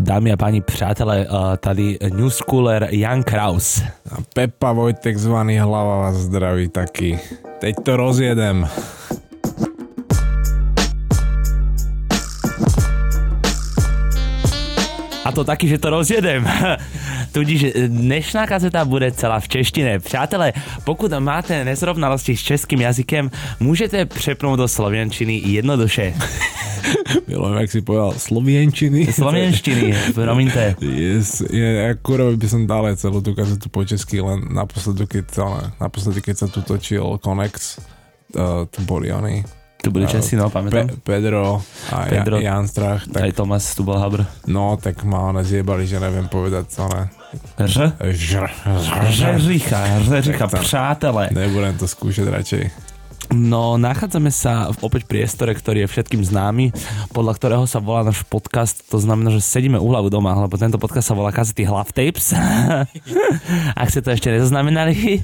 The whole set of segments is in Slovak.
Dámy a páni přátelé, uh, tady New Schooler Jan Kraus. A Pepa Vojtek zvaný hlava vás zdraví taky. Teď to rozjedem. A to taky, že to rozjedem. Tudíž dnešná kazeta bude celá v češtine. Přátelé, pokud máte nezrovnalosti s českým jazykem, můžete přepnout do slovenčiny jednoduše. Milujem, jak si povedal, slovienčiny. Slovenštiny, promiňte. Yes, je, kurva by som dal aj celú tú kazetu po česky, len naposledy, keď, ale, naposledy, keď sa tu točil Konex, uh, tu boli oni, Tu byli Česi, no, pamätám. Pe- Pedro a Pedro. Ja, Jan Strach, Aj tak Tomas tu bol habr. no, tak ma one zjebali, že neviem povedať celé. Ž? Žr, Řeřicha, řeřicha, Tak to- přátelé. Nebudem to skúšať radšej. No, nachádzame sa v opäť priestore, ktorý je všetkým známy, podľa ktorého sa volá náš podcast, to znamená, že sedíme u hlavu doma, lebo tento podcast sa volá Kazety Hlav Tapes. Ak ste to ešte nezaznamenali.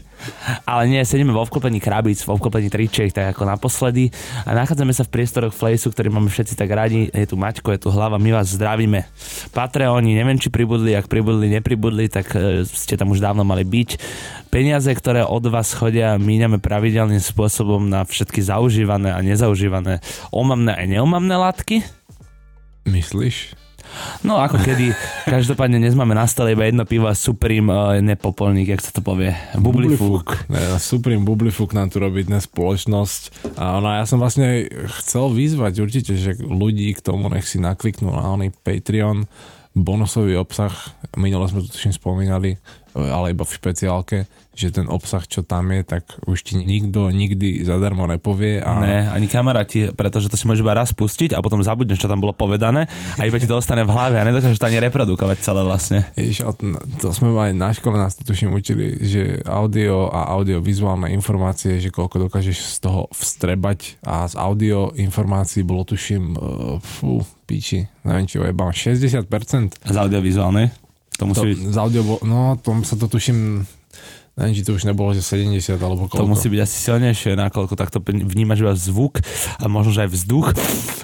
Ale nie, sedíme vo vklopení krabíc, vo vklopení tričiek, tak ako naposledy. A nachádzame sa v priestoroch Flejsu, ktorý máme všetci tak radi. Je tu Maťko, je tu hlava, my vás zdravíme. Patreoni, neviem, či pribudli, ak pribudli, nepribudli, tak e, ste tam už dávno mali byť. Peniaze, ktoré od vás chodia, míňame pravidelným spôsobom na všetky zaužívané a nezaužívané omamné a neomamné látky. Myslíš? No ako kedy, každopádne dnes máme na stole iba jedno pivo a Supreme uh, nepopolník, jak sa to povie. Bublifúk. Ne, Supreme Bublifúk nám tu robí dnes spoločnosť. A ona, ja som vlastne chcel vyzvať určite, že ľudí k tomu nech si nakliknú na oný Patreon bonusový obsah. Minule sme to tuším spomínali, ale iba v špeciálke, že ten obsah, čo tam je, tak už ti nikto nikdy zadarmo nepovie. A Ne, ani kamaráti, pretože to si môžeš iba raz pustiť a potom zabudneš, čo tam bolo povedané a iba ti to ostane v hlave a nedokážeš to ani reprodukovať celé vlastne. Ježiš, to, sme mali na škole, nás to tuším učili, že audio a audiovizuálne informácie, že koľko dokážeš z toho vstrebať a z audio informácií bolo tuším, uh, fú, piči, neviem či ojebám, 60%. Z audiovizuálnej. To To, musí, byť, z audio, bolo- no tom sa to tuším, neviem či to už nebolo, že 70 alebo koľko. to musí byť asi silnejšie, nakoľko takto vnímaš iba zvuk a možno, že aj vzduch,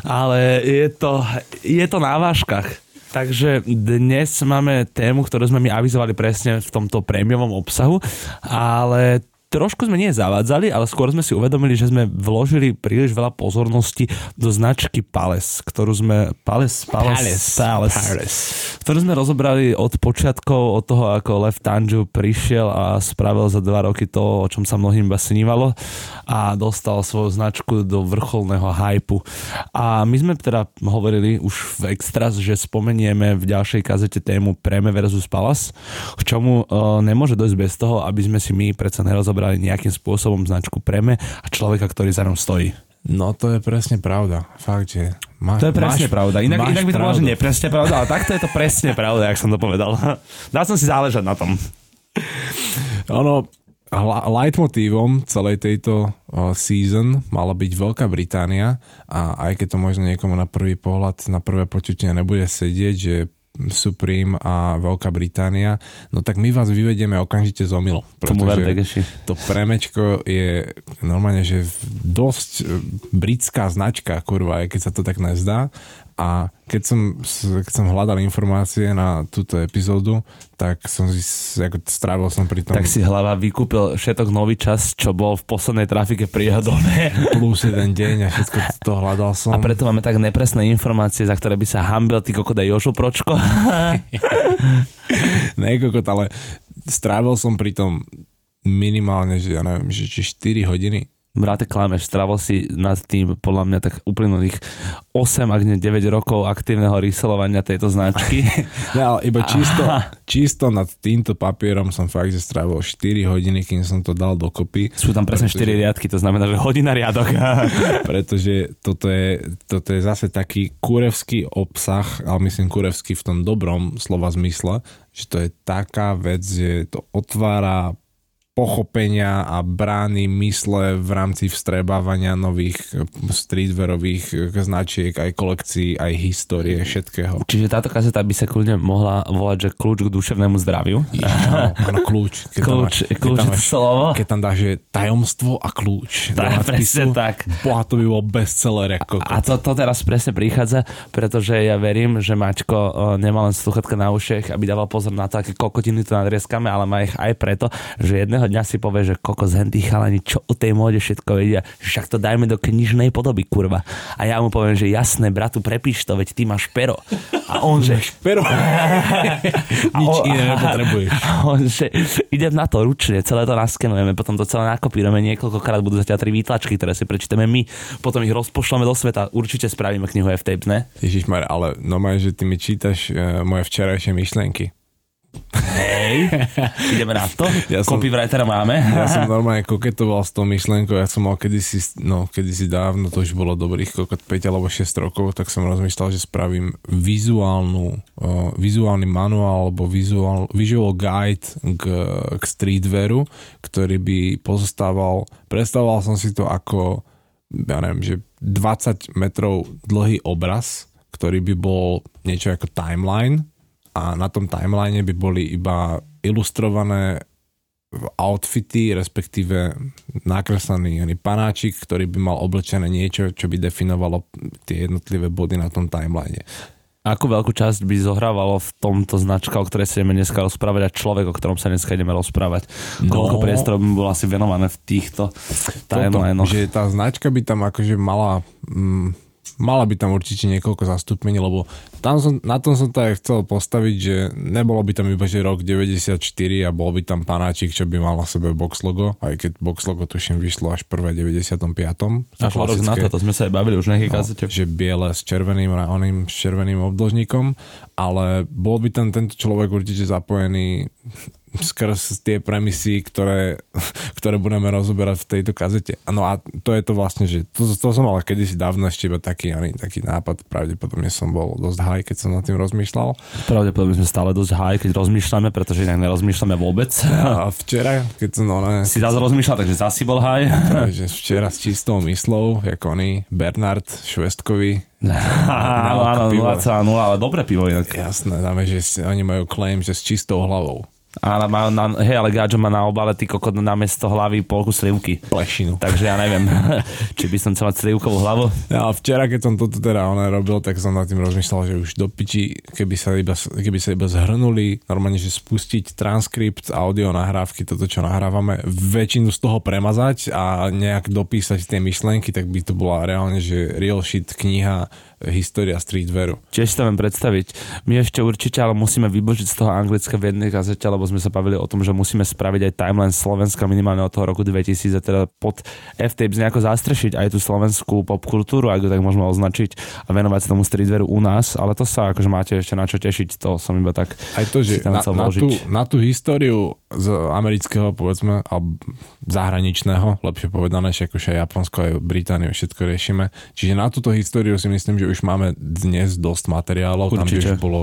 ale je to, je to na vážkach. Takže dnes máme tému, ktorú sme my avizovali presne v tomto prémiovom obsahu, ale trošku sme nie zavádzali, ale skôr sme si uvedomili, že sme vložili príliš veľa pozornosti do značky Palace, ktorú sme Palace, Palace, Palace, Palace, ktorú sme rozobrali od počiatkov, od toho, ako Lev Tanju prišiel a spravil za dva roky to, o čom sa mnohým iba snívalo a dostal svoju značku do vrcholného hypu. A my sme teda hovorili už v Extras, že spomenieme v ďalšej kazete tému Preme versus Palace, k čomu uh, nemôže dojsť bez toho, aby sme si my predsa nerozobrali nejakým spôsobom značku Preme a človeka, ktorý za ňou stojí. No to je presne pravda. Fakt, že má, To je presne máš, pravda. Inak, inak by to bolo, že nepresne pravda, ale takto je to presne pravda, jak som to povedal. Dal som si záležať na tom. Ono, leitmotívom celej tejto season mala byť Veľká Británia a aj keď to možno niekomu na prvý pohľad, na prvé počutie nebude sedieť, že Supreme a Veľká Británia, no tak my vás vyvedieme okamžite z. Tomu Pretože Degeši. to premečko je normálne, že dosť e, britská značka, kurva, aj keď sa to tak nezdá. A keď som, keď som hľadal informácie na túto epizódu, tak som si, ako strávil som pri tom Tak si hlava vykúpil všetok nový čas, čo bol v poslednej trafike dome. plus jeden deň a všetko to hľadal som. A preto máme tak nepresné informácie, za ktoré by sa hambil ty kokot aj Jožo Pročko. Ne, kokot, ale strávil som pri tom minimálne, že ja neviem, že či 4 hodiny. Bráte, klameš, strávil si nad tým podľa mňa tak uplynulých 8, ak nie 9 rokov aktívneho reselovania tejto značky. Ne, ale iba čisto, Aha. čisto nad týmto papierom som fakt, že strávil 4 hodiny, kým som to dal dokopy. Sú tam presne 4 Pretože- riadky, to znamená, že hodina riadok. pretože toto je, toto je zase taký kurevský obsah, ale myslím kurevský v tom dobrom slova zmysle, že to je taká vec, že to otvára pochopenia a brány mysle v rámci vstrebávania nových streetwearových značiek, aj kolekcií, aj histórie, všetkého. Čiže táto kazeta by sa kľudne mohla volať, že kľúč k duševnému zdraviu. Áno, áno, kľúč. Keď kľúč, tam, kľúč keď tam, slovo. Keď tam dáš, že tajomstvo a kľúč. Tak, presne tak. Boha, to by bol bestseller. Ako a to, to teraz presne prichádza, pretože ja verím, že Mačko nemá len sluchatka na ušech, aby dával pozor na to, aké kokotiny tu nadrieskame, ale má ich aj preto, že jedného dňa si povie, že kokos hen chalani, čo o tej móde všetko vedia, však to dajme do knižnej podoby, kurva. A ja mu poviem, že jasné, bratu, prepíš to, veď ty máš pero. A on, že... pero. Nič iné nepotrebuješ. A on, že idem na to ručne, celé to naskenujeme, potom to celé nakopírujeme, niekoľkokrát budú zatiaľ tri výtlačky, ktoré si prečítame my, potom ich rozpošleme do sveta, určite spravíme knihu F-Tapes, ne? Ježišmar, ale normálne, že ty mi čítaš uh, moje včerajšie myšlienky. Hej, ideme na to. Ja Copywritera máme. Ja som normálne koketoval s tou myšlienkou. Ja som mal kedysi, no kedysi dávno, to už bolo dobrých kokot 5 alebo 6 rokov, tak som rozmýšľal, že spravím vizuálnu, uh, vizuálny manuál alebo visual, visual guide k, k streetwearu, ktorý by pozostával, predstavoval som si to ako ja neviem, že 20 metrov dlhý obraz, ktorý by bol niečo ako timeline a na tom timeline by boli iba ilustrované outfity, respektíve nakreslený panáčik, ktorý by mal oblečené niečo, čo by definovalo tie jednotlivé body na tom timeline. Akú veľkú časť by zohrávalo v tomto značka, o ktorej sa ideme dneska rozprávať a človek, o ktorom sa dneska ideme rozprávať? No, Koľko priestorov by bolo asi venované v týchto timelinoch? Že tá značka by tam akože mala mm, mala by tam určite niekoľko zastúpení, lebo tam som, na tom som to aj chcel postaviť, že nebolo by tam iba, že rok 94 a bol by tam panáčik, čo by mal na sebe box logo, aj keď box logo tuším vyšlo až prvé 95. Až rok na to, to sme sa aj bavili už nejaké no, kazete. Že biele s červeným, oným, s červeným obdĺžnikom, ale bol by tam tento človek určite zapojený skrz tie premisy, ktoré, ktoré budeme rozoberať v tejto kazete. No a to je to vlastne, že to, to som mal kedysi dávno ešte iba taký, taký nápad, pravdepodobne som bol dosť high, keď som nad tým rozmýšľal. Pravdepodobne sme stále dosť high, keď rozmýšľame, pretože inak nerozmýšľame vôbec. A včera, keď som... No, ne, si zase rozmýšľal, takže zase bol high. Takže včera s čistou myslou, ako oni, Bernard Švestkovi, Áno, áno, 0,0, ale dobré pivo inak. Jasné, dáme, že oni majú claim, že s čistou hlavou. Ale má, na, hej, ale Gadžo má na obale ty kokot na mesto hlavy polku slivky. Plešinu. Takže ja neviem, či by som chcel mať slivkovú hlavu. Ja, včera, keď som toto teda ona robil, tak som nad tým rozmýšľal, že už do piči, keby sa iba, keby sa iba zhrnuli, normálne, že spustiť transkript, audio nahrávky, toto, čo nahrávame, väčšinu z toho premazať a nejak dopísať tie myšlenky, tak by to bola reálne, že real shit kniha história streetwearu. Si to viem predstaviť. My ešte určite ale musíme vybožiť z toho anglická v jednej gazete, lebo sme sa bavili o tom, že musíme spraviť aj timeline Slovenska minimálne od toho roku 2000 a teda pod F-Tapes nejako zastrešiť aj tú slovenskú popkultúru, ak to tak môžeme označiť a venovať sa tomu streetwearu u nás, ale to sa akože máte ešte na čo tešiť, to som iba tak aj to, že na, na, tú, na tú históriu z amerického, povedzme, alebo zahraničného, lepšie povedané, že akože Japonsko aj Britániu všetko riešime. Čiže na túto históriu si myslím, že už máme dnes dosť materiálov, Určite. tam by už bolo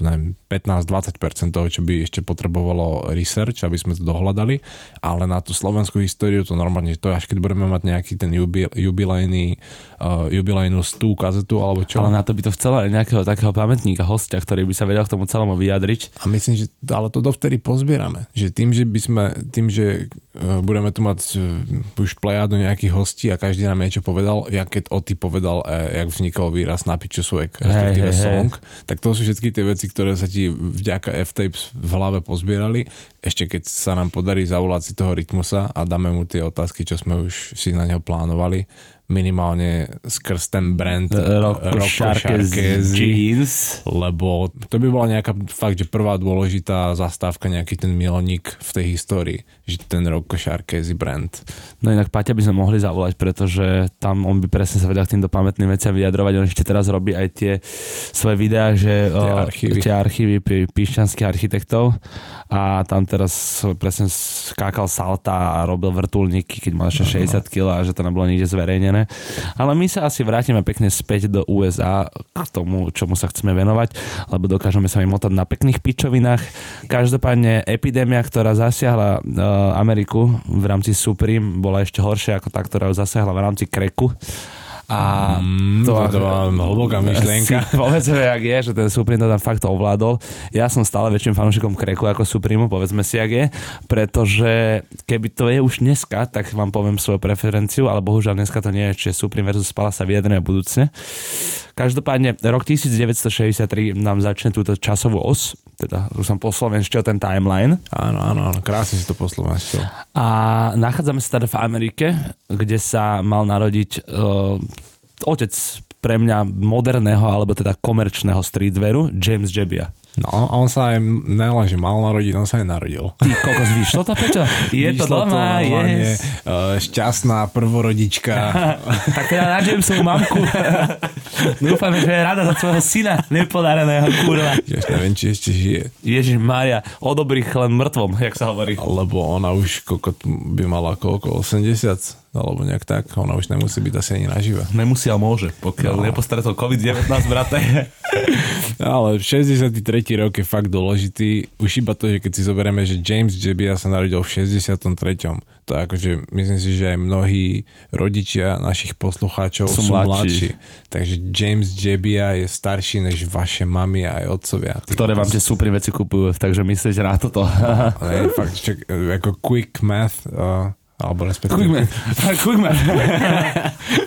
neviem, 15-20% toho, čo by ešte potrebovalo research, aby sme to dohľadali, ale na tú slovenskú históriu to normálne, to až keď budeme mať nejaký ten jubil, jubilejný, uh, jubilejnú stú kazetu alebo čo. Ale na to by to chcelo aj nejakého takého pamätníka, hostia, ktorý by sa vedel k tomu celému vyjadriť. A myslím, že ale to dovtedy pozbierame. Že tým, že by sme, tým, že uh, budeme tu mať uh, už plejadu nejakých hostí a každý nám niečo povedal, ja keď o ty povedal, uh, jak vznikol výraz na piču svojek, respektíve hey, hey, song, hey. tak to sú všetky tie veci, ktoré sa ti vďaka F-Tapes v hlave pozbierali. Ešte keď sa nám podarí zavolať si toho rytmusa a dáme mu tie otázky, čo sme už si na neho plánovali, minimálne skrz ten brand Rocco Sharkes jeans. Lebo to by bola nejaká fakt, že prvá dôležitá zastávka, nejaký ten milník v tej histórii, že ten Rocco Sharkes brand. No inak Paťa by sme mohli zavolať, pretože tam on by presne sa vedel k týmto pamätným veciam vyjadrovať. On ešte teraz robí aj tie svoje videá, že tie archívy, tie archívy píšťanských architektov a tam teraz presne skákal salta a robil vrtulníky, keď mal ešte 60 kg a že to nebolo nikde zverejnené. Ale my sa asi vrátime pekne späť do USA k tomu, čomu sa chceme venovať, lebo dokážeme sa motať na pekných pičovinách. Každopádne epidémia, ktorá zasiahla uh, Ameriku v rámci Supreme, bola ešte horšia ako tá, ktorá ju zasiahla v rámci Kreku. A mm, to, to bola hlboká myšlienka. Si povedzme, jak je, že ten Supreme to tam fakt ovládol. Ja som stále väčším fanúšikom Kreku ako Supreme, povedzme si, jak je, pretože keby to je už dneska, tak vám poviem svoju preferenciu, ale bohužiaľ dneska to nie je, čiže Supreme versus Pala sa vyjadríme budúcne. Každopádne rok 1963 nám začne túto časovú os, teda už som poslovenštil ten timeline. Áno, áno, áno, krásne si to poslovenštil. A nachádzame sa teda v Amerike, kde sa mal narodiť uh, otec pre mňa moderného, alebo teda komerčného streetwearu, James Jebbia. No, a on sa aj nelen, že mal narodiť, on sa aj narodil. Ty kokos, vyšlo to, Peťo? Je vyšlo to doma, to, yes. Uh, šťastná prvorodička. tak teda na Jamesovú mamku. Dúfame, že je rada za svojho syna nepodareného, kurva. Jež neviem, či ešte žije. Ježiš Mária, o dobrých len mŕtvom, jak sa hovorí. Lebo ona už kokot by mala koľko, 80 alebo nejak tak, ona už nemusí byť asi ani naživa. Nemusí, ale môže, pokiaľ no. nepostretol COVID-19, brate. ale 63. rok je fakt dôležitý. Už iba to, že keď si zoberieme, že James Jebbia sa narodil v 63. To je akože, myslím si, že aj mnohí rodičia našich poslucháčov sú, sú mladší. mladší. Takže James Jebbia je starší než vaše mamy a aj otcovia. Ktoré vám tie super veci kupujú, takže myslíte na toto. ale fakt, čak, ako quick math, uh, alebo respektíve... Quick math. quick math.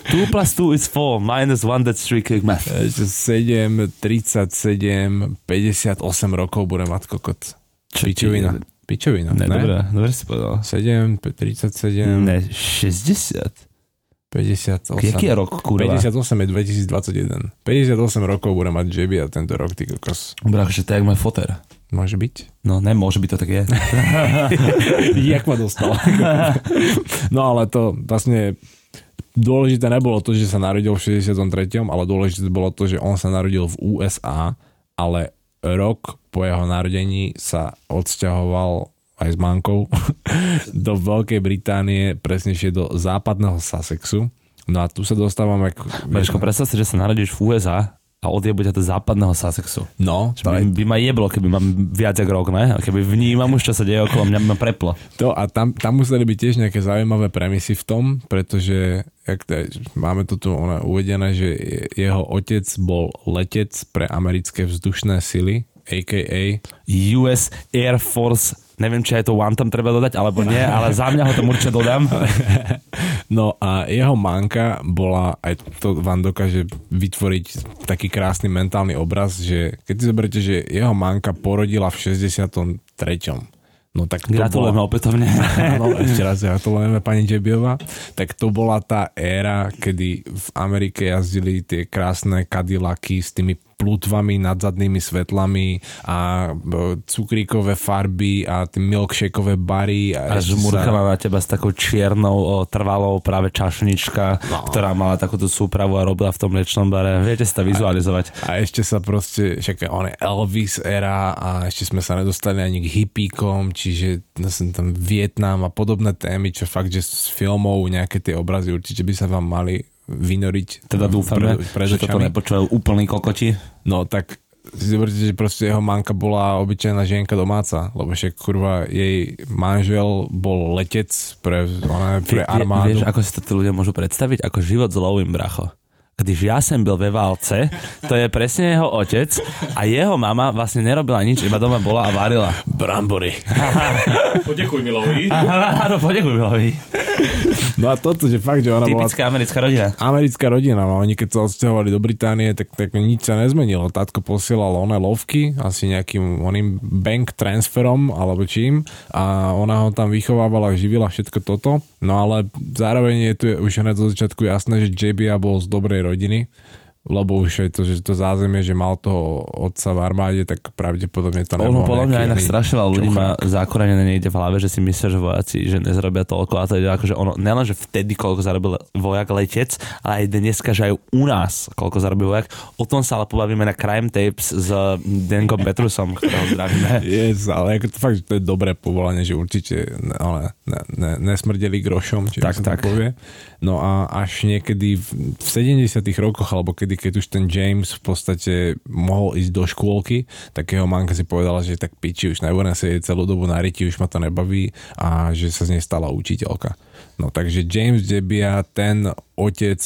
2 plus 2 is 4, minus 1, that's 3 quick math. 7, 37, 58 rokov bude mať kokot. Pičovina. Pičovina, ne? ne? Dobre, dobre si povedal. 7, 37... Ne, 60. 58. Jaký je rok, kurva? 58 je 2021. 58 rokov bude mať Jebi a tento rok, ty kokos. Brácho, že to je jak môj foter. Môže byť? No, nemôže byť, to tak je. Jak ma dostal. no ale to vlastne dôležité nebolo to, že sa narodil v 63., ale dôležité bolo to, že on sa narodil v USA, ale rok po jeho narodení sa odsťahoval aj s mankou do Veľkej Británie, presnejšie do západného Sussexu. No a tu sa dostávame... Meško, predstav si, že sa narodíš v USA a odjebu ťa do západného Sussexu. No. By, by ma jeblo, keby mám viac ako rok, ne? A keby vnímam už, čo sa deje okolo mňa, ma preplo. To a tam, tam museli byť tiež nejaké zaujímavé premisy v tom, pretože jak to, máme to tu ona, uvedené, že jeho otec bol letec pre americké vzdušné sily, a.k.a. US Air Force Neviem, či aj to one tam treba dodať, alebo nie, ale za mňa ho tam určite dodám. No a jeho manka bola, aj to vám dokáže vytvoriť taký krásny mentálny obraz, že keď si zoberiete, že jeho manka porodila v 63. No tak to Gratulujeme bola... opätovne. No, ešte raz gratulujeme pani Džebiova. Tak to bola tá éra, kedy v Amerike jazdili tie krásne kadilaky s tými plutvami nad zadnými svetlami a e, cukríkové farby a milkshakeové bary. A, a žmurkala sa... teba s takou čiernou trvalou práve čašnička, no. ktorá mala takúto súpravu a robila v tom mliečnom bare. Viete si to vizualizovať. A, a ešte sa proste, však on je Elvis era a ešte sme sa nedostali ani k hippíkom, čiže tam Vietnam a podobné témy, čo fakt, že z filmov nejaké tie obrazy určite by sa vám mali vynoriť. Teda dúfam, pre, pre že toto nepočúvajú úplný kokoti. No tak si zoberte, že proste jeho manka bola obyčajná žienka domáca, lebo však kurva jej manžel bol letec pre, ona, pre armádu. Vieš, ako si to tí ľudia môžu predstaviť? Ako život s lovým bracho když ja som byl ve válce, to je presne jeho otec a jeho mama vlastne nerobila nič, iba doma bola a varila. Brambory. Podekuj Milovi. Áno, podekuj Milovi. No a toto, že fakt, že ona Typická bola... americká rodina. Americká rodina, no oni keď sa odsťahovali do Británie, tak, tak nič sa nezmenilo. Tátko posielal oné lovky, asi nejakým oným bank transferom alebo čím a ona ho tam vychovávala, živila všetko toto. No ale zároveň je tu už hneď zo začiatku jasné, že JBA bol z dobrej rodiny lebo už je to, že to zázemie, že mal toho otca v armáde, tak pravdepodobne to Ono nebolo podľa mňa strašne veľa ľudí má zakorenené niekde v hlave, že si myslia, že vojaci že nezrobia toľko a to je akože ono, nielen, že vtedy koľko zarobil vojak letec, ale aj dneska, že aj u nás koľko zarobil vojak. O tom sa ale pobavíme na Crime Tapes s Denkom Petrusom, ktorého zdravíme. Yes, ale ako to fakt, že to je dobré povolanie, že určite ale ne, ne, nesmrdeli grošom, či Tak, tak, povie. No a až niekedy v, v 70 rokoch, alebo kedy, keď už ten James v podstate mohol ísť do škôlky, tak jeho manka si povedala, že tak piči, už nebudem sedieť celú dobu na riti, už ma to nebaví a že sa z nej stala učiteľka. No takže James Debia, ten otec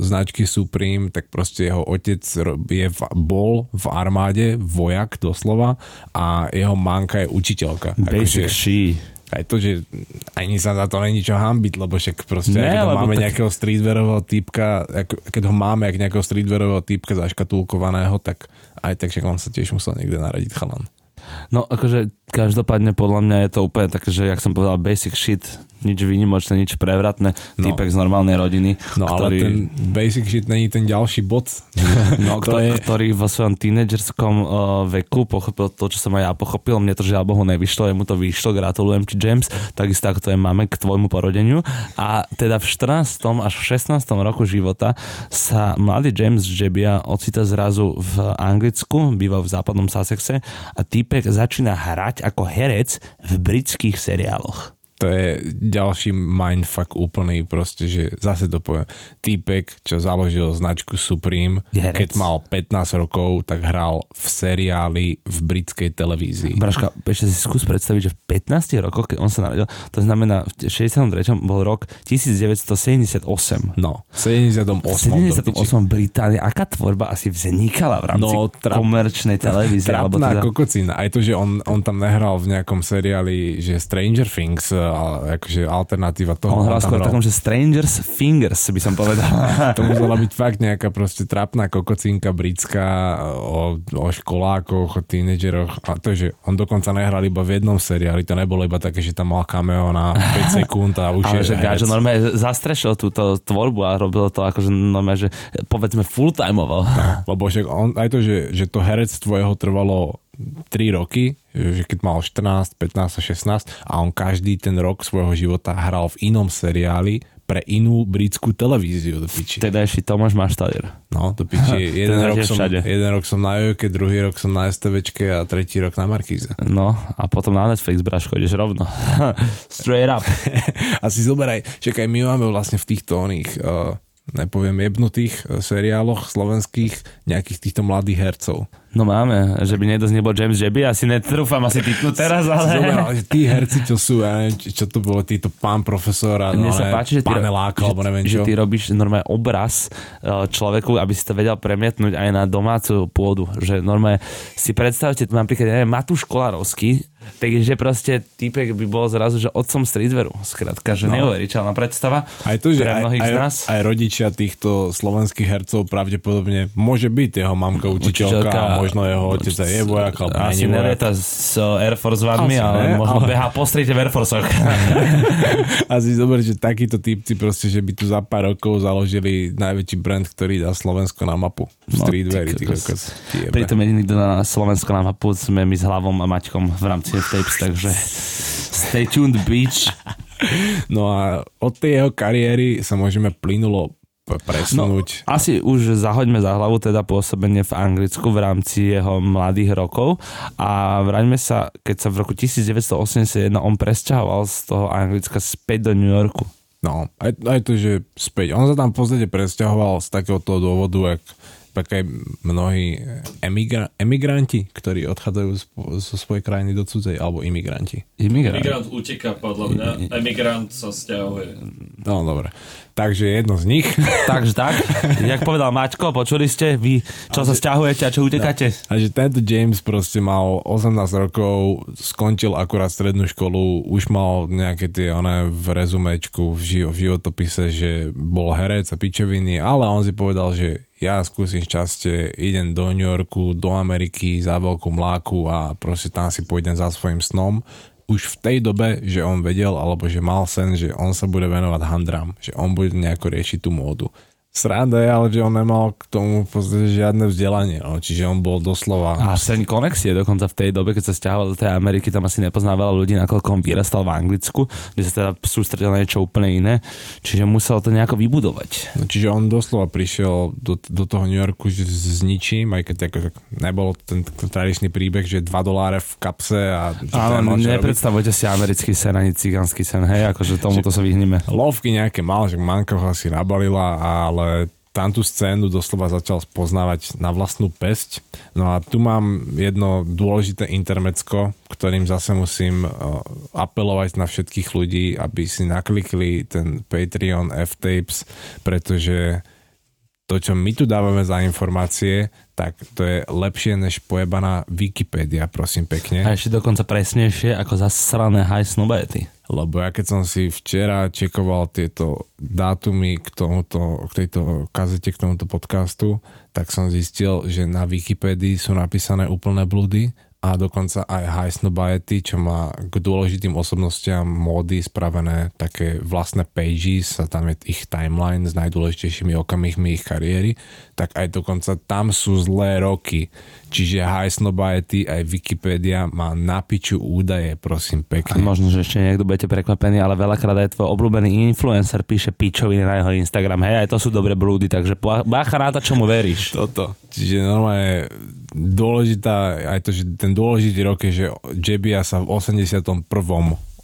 značky Supreme, tak proste jeho otec je v, bol v armáde, vojak doslova a jeho manka je učiteľka. Basic Akože- she. Aj to, že ani sa za to není čo hambiť, lebo však proste, Ne, keď máme tak- nejakého streetwearového týpka, ako, keď ho máme, ak nejakého streetwearového týpka zaškatulkovaného, tak aj tak, že on sa tiež musel niekde naradiť chalan. No akože každopádne podľa mňa je to úplne také, že jak som povedal basic shit, nič výnimočné, nič prevratné, No. týpek z normálnej rodiny, No ale ktorý, ten basic shit není ten ďalší bod. no, to kto, je- ktorý vo svojom tínedžerskom uh, veku pochopil to, čo som aj ja pochopil, mne to žiaľ Bohu nevyšlo, jemu to vyšlo, gratulujem ti James, takisto ako to je máme k tvojmu porodeniu a teda v 14. až v 16. roku života sa mladý James Jebia ocita zrazu v Anglicku, býva v západnom Sussexe a týpek začína hrať ako herec v britských seriáloch. To je ďalší mindfuck úplný, proste, že zase to poviem. Týpek, čo založil značku Supreme, herec. keď mal 15 rokov, tak hral v seriáli v britskej televízii. Braška, ešte si skús predstaviť, že v 15 rokoch, keď on sa narodil, to znamená v 63. bol rok 1978. No, v 78. V 78. v Británii, aká tvorba asi vznikala v rámci No, trap- komerčnej televízie? Trapná teda, kokocina. Aj to, že on, on tam nehral v nejakom seriáli, že Stranger Things, ale akože alternatíva toho. on hral skôr takom, že Strangers Fingers, by som povedal. To musela byť fakt nejaká proste trapná kokocinka britská o, o školákoch, o tínedžeroch. A to, že on dokonca nehral iba v jednom seriáli, to nebolo iba také, že tam mal cameo na 5 sekúnd a už Ale je že. Gajo normálne zastrešil túto tvorbu a robil to akože normálne, že povedzme full-timeovo. Lebo však on, aj to, že, že to herectvo jeho trvalo 3 roky, že keď mal 14, 15 a 16 a on každý ten rok svojho života hral v inom seriáli pre inú britskú televíziu do piči. Teda ešte Tomáš Maštalir. No, do piči. Jeden, rok som, všade. jeden rok som na Jojke, druhý rok som na STVčke a tretí rok na Markíze. No a potom na Netflix, Braško, ideš rovno. Straight up. A si zoberaj, čakaj, my máme vlastne v týchto oných, uh, nepoviem, jebnutých uh, seriáloch slovenských nejakých týchto mladých hercov. No máme, že by niekto z nebol James Jeby, asi netrúfam asi typnúť teraz, ale... ale že tí herci, čo sú, ja neviem, čo to bolo, títo pán profesor a Mne no, sa páči, že ty, paneláka, že, alebo neviem že čo. ty robíš normálne obraz eh, človeku, aby si to vedel premietnúť aj na domácu pôdu. Že normálne si predstavte, napríklad, ja neviem, Matúš Kolarovský, takže proste týpek by bol zrazu, že otcom streetwearu. Skrátka, že no. neuveriteľná predstava Aj to, že pre mnohých aj, z nás. aj rodičia týchto slovenských hercov pravdepodobne môže byť jeho mamka učiteľka, a možno jeho otec je vojak, alebo Asi nelieta s Air Force Asi ale ne, možno ale- behá po v Air Forceoch. A si zober, že takíto typci proste, že by tu za pár rokov založili najväčší brand, ktorý dá Slovensko na mapu. No, Streetwear, ty ty. Ty. Pritom jediný, kto na Slovensko nám mapu, sme my s Hlavom a Maťkom v rámci Tapes, takže stay tuned, bitch. No a od tej jeho kariéry sa môžeme plynulo presunúť. Asi už zahoďme za hlavu teda pôsobenie v Anglicku v rámci jeho mladých rokov a vráťme sa, keď sa v roku 1981 on presťahoval z toho Anglicka späť do New Yorku. No, aj, aj to, že späť. On sa tam v podstate presťahoval z takého toho dôvodu, ak tak aj mnohí emigra- emigranti, ktorí odchádzajú z, zo svojej krajiny do cudzej, alebo imigranti. Imigrant. Emigrant uteká podľa mňa, emigrant sa stiahuje. No, dobre. Takže jedno z nich. Takže tak, jak povedal Maťko, počuli ste vy, čo sa stiahujete a čo utekáte? A že tento James proste mal 18 rokov, skončil akurát strednú školu, už mal nejaké tie one v rezumečku, v životopise, že bol herec a pičoviny, ale on si povedal, že ja skúsim šťastie, idem do New Yorku, do Ameriky za veľkú mláku a proste tam si pôjdem za svojim snom. Už v tej dobe, že on vedel, alebo že mal sen, že on sa bude venovať handram, že on bude nejako riešiť tú módu. Sranda je, ale že on nemal k tomu v podstate žiadne vzdelanie, no. čiže on bol doslova... A sen konexie dokonca v tej dobe, keď sa stiahoval do tej Ameriky, tam asi nepoznal veľa ľudí, nakoľko on vyrastal v Anglicku, kde sa teda sústredil na niečo úplne iné, čiže musel to nejako vybudovať. No, čiže on doslova prišiel do, do toho New Yorku že s ničím, aj keď ako, nebol ten, tradičný príbeh, že 2 doláre v kapse a... Áno, robiť. nepredstavujte si americký sen ani cigánsky sen, hej, akože tomuto sa vyhneme. Lovky nejaké mal, že manka ho asi nabalila, ale tam tú scénu doslova začal spoznávať na vlastnú pesť. No a tu mám jedno dôležité intermecko, ktorým zase musím uh, apelovať na všetkých ľudí, aby si naklikli ten Patreon F-Tapes, pretože to, čo my tu dávame za informácie, tak to je lepšie než pojebaná Wikipedia, prosím pekne. A ešte dokonca presnejšie ako zasrané high snobety. Lebo ja keď som si včera čekoval tieto dátumy k, tomuto, k tejto kazete, k tomuto podcastu, tak som zistil, že na Wikipédii sú napísané úplné blúdy a dokonca aj High Snobiety, čo má k dôležitým osobnostiam módy spravené také vlastné pages a tam je ich timeline s najdôležitejšími okamihmi ich kariéry, tak aj dokonca tam sú zlé roky. Čiže High Snobiety aj Wikipedia má na piču údaje, prosím A pekne. možno, že ešte niekto budete prekvapení, ale veľakrát aj tvoj obľúbený influencer píše pičoviny na jeho Instagram. Hej, aj to sú dobré blúdy, takže bacha na to, čomu veríš. Toto. Čiže normálne dôležitá, aj to, že ten dôležitý rok je, že Jebia sa v 81.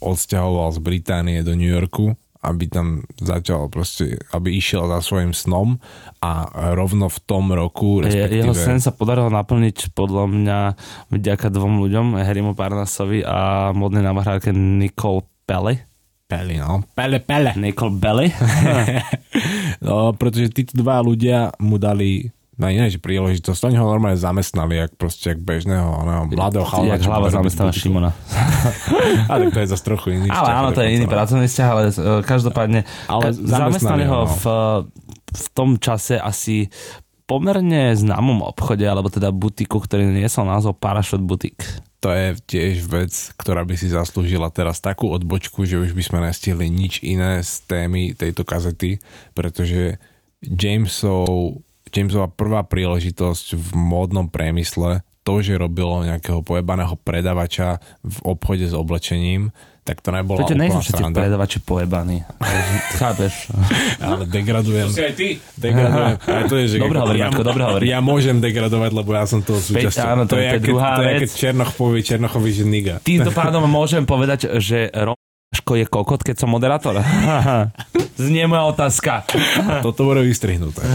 odsťahoval z Británie do New Yorku, aby tam začal proste, aby išiel za svojim snom a rovno v tom roku, respektíve... jeho sen sa podarilo naplniť podľa mňa vďaka dvom ľuďom, Harrymu Parnasovi a modnej námahrárke Nicole Pele. Pele, no. Pele, pele. Nicole Belly. No, pretože títo dva ľudia mu dali na iné, že príležitosť. Oni ho normálne zamestnali, jak proste, jak bežného, oného, mladého chalana. Jak hlava butiku. Šimona. A tak to je zase trochu iný Ale áno, to je iný pracovný vzťah, ale e, každopádne Ale ka- zamestnali zamestnali ho no. v, v tom čase asi pomerne známom obchode, alebo teda butiku, ktorý niesol názov Parachute Boutique. To je tiež vec, ktorá by si zaslúžila teraz takú odbočku, že už by sme nestihli nič iné z témy tejto kazety, pretože Jamesov, Jamesova prvá príležitosť v módnom priemysle, to, že robilo nejakého pojebaného predavača v obchode s oblečením, tak to nebola nejsú úplná všetci sranda. predavači pojebaní. Chápeš? Ale degradujem. To si aj ty. Degradujem. Aj to je, že Dobre hovorí, Matko, dobre hovorí. Ja môžem degradovať, lebo ja som toho súčasťou. áno, to je- to je jak keď- druhá to je, vec. keď Černoch povie Černochovi, že niga. Týmto pádom môžem povedať, že Romaško je kokot, keď som moderátor. Znie moja otázka. Toto bude vystrihnuté.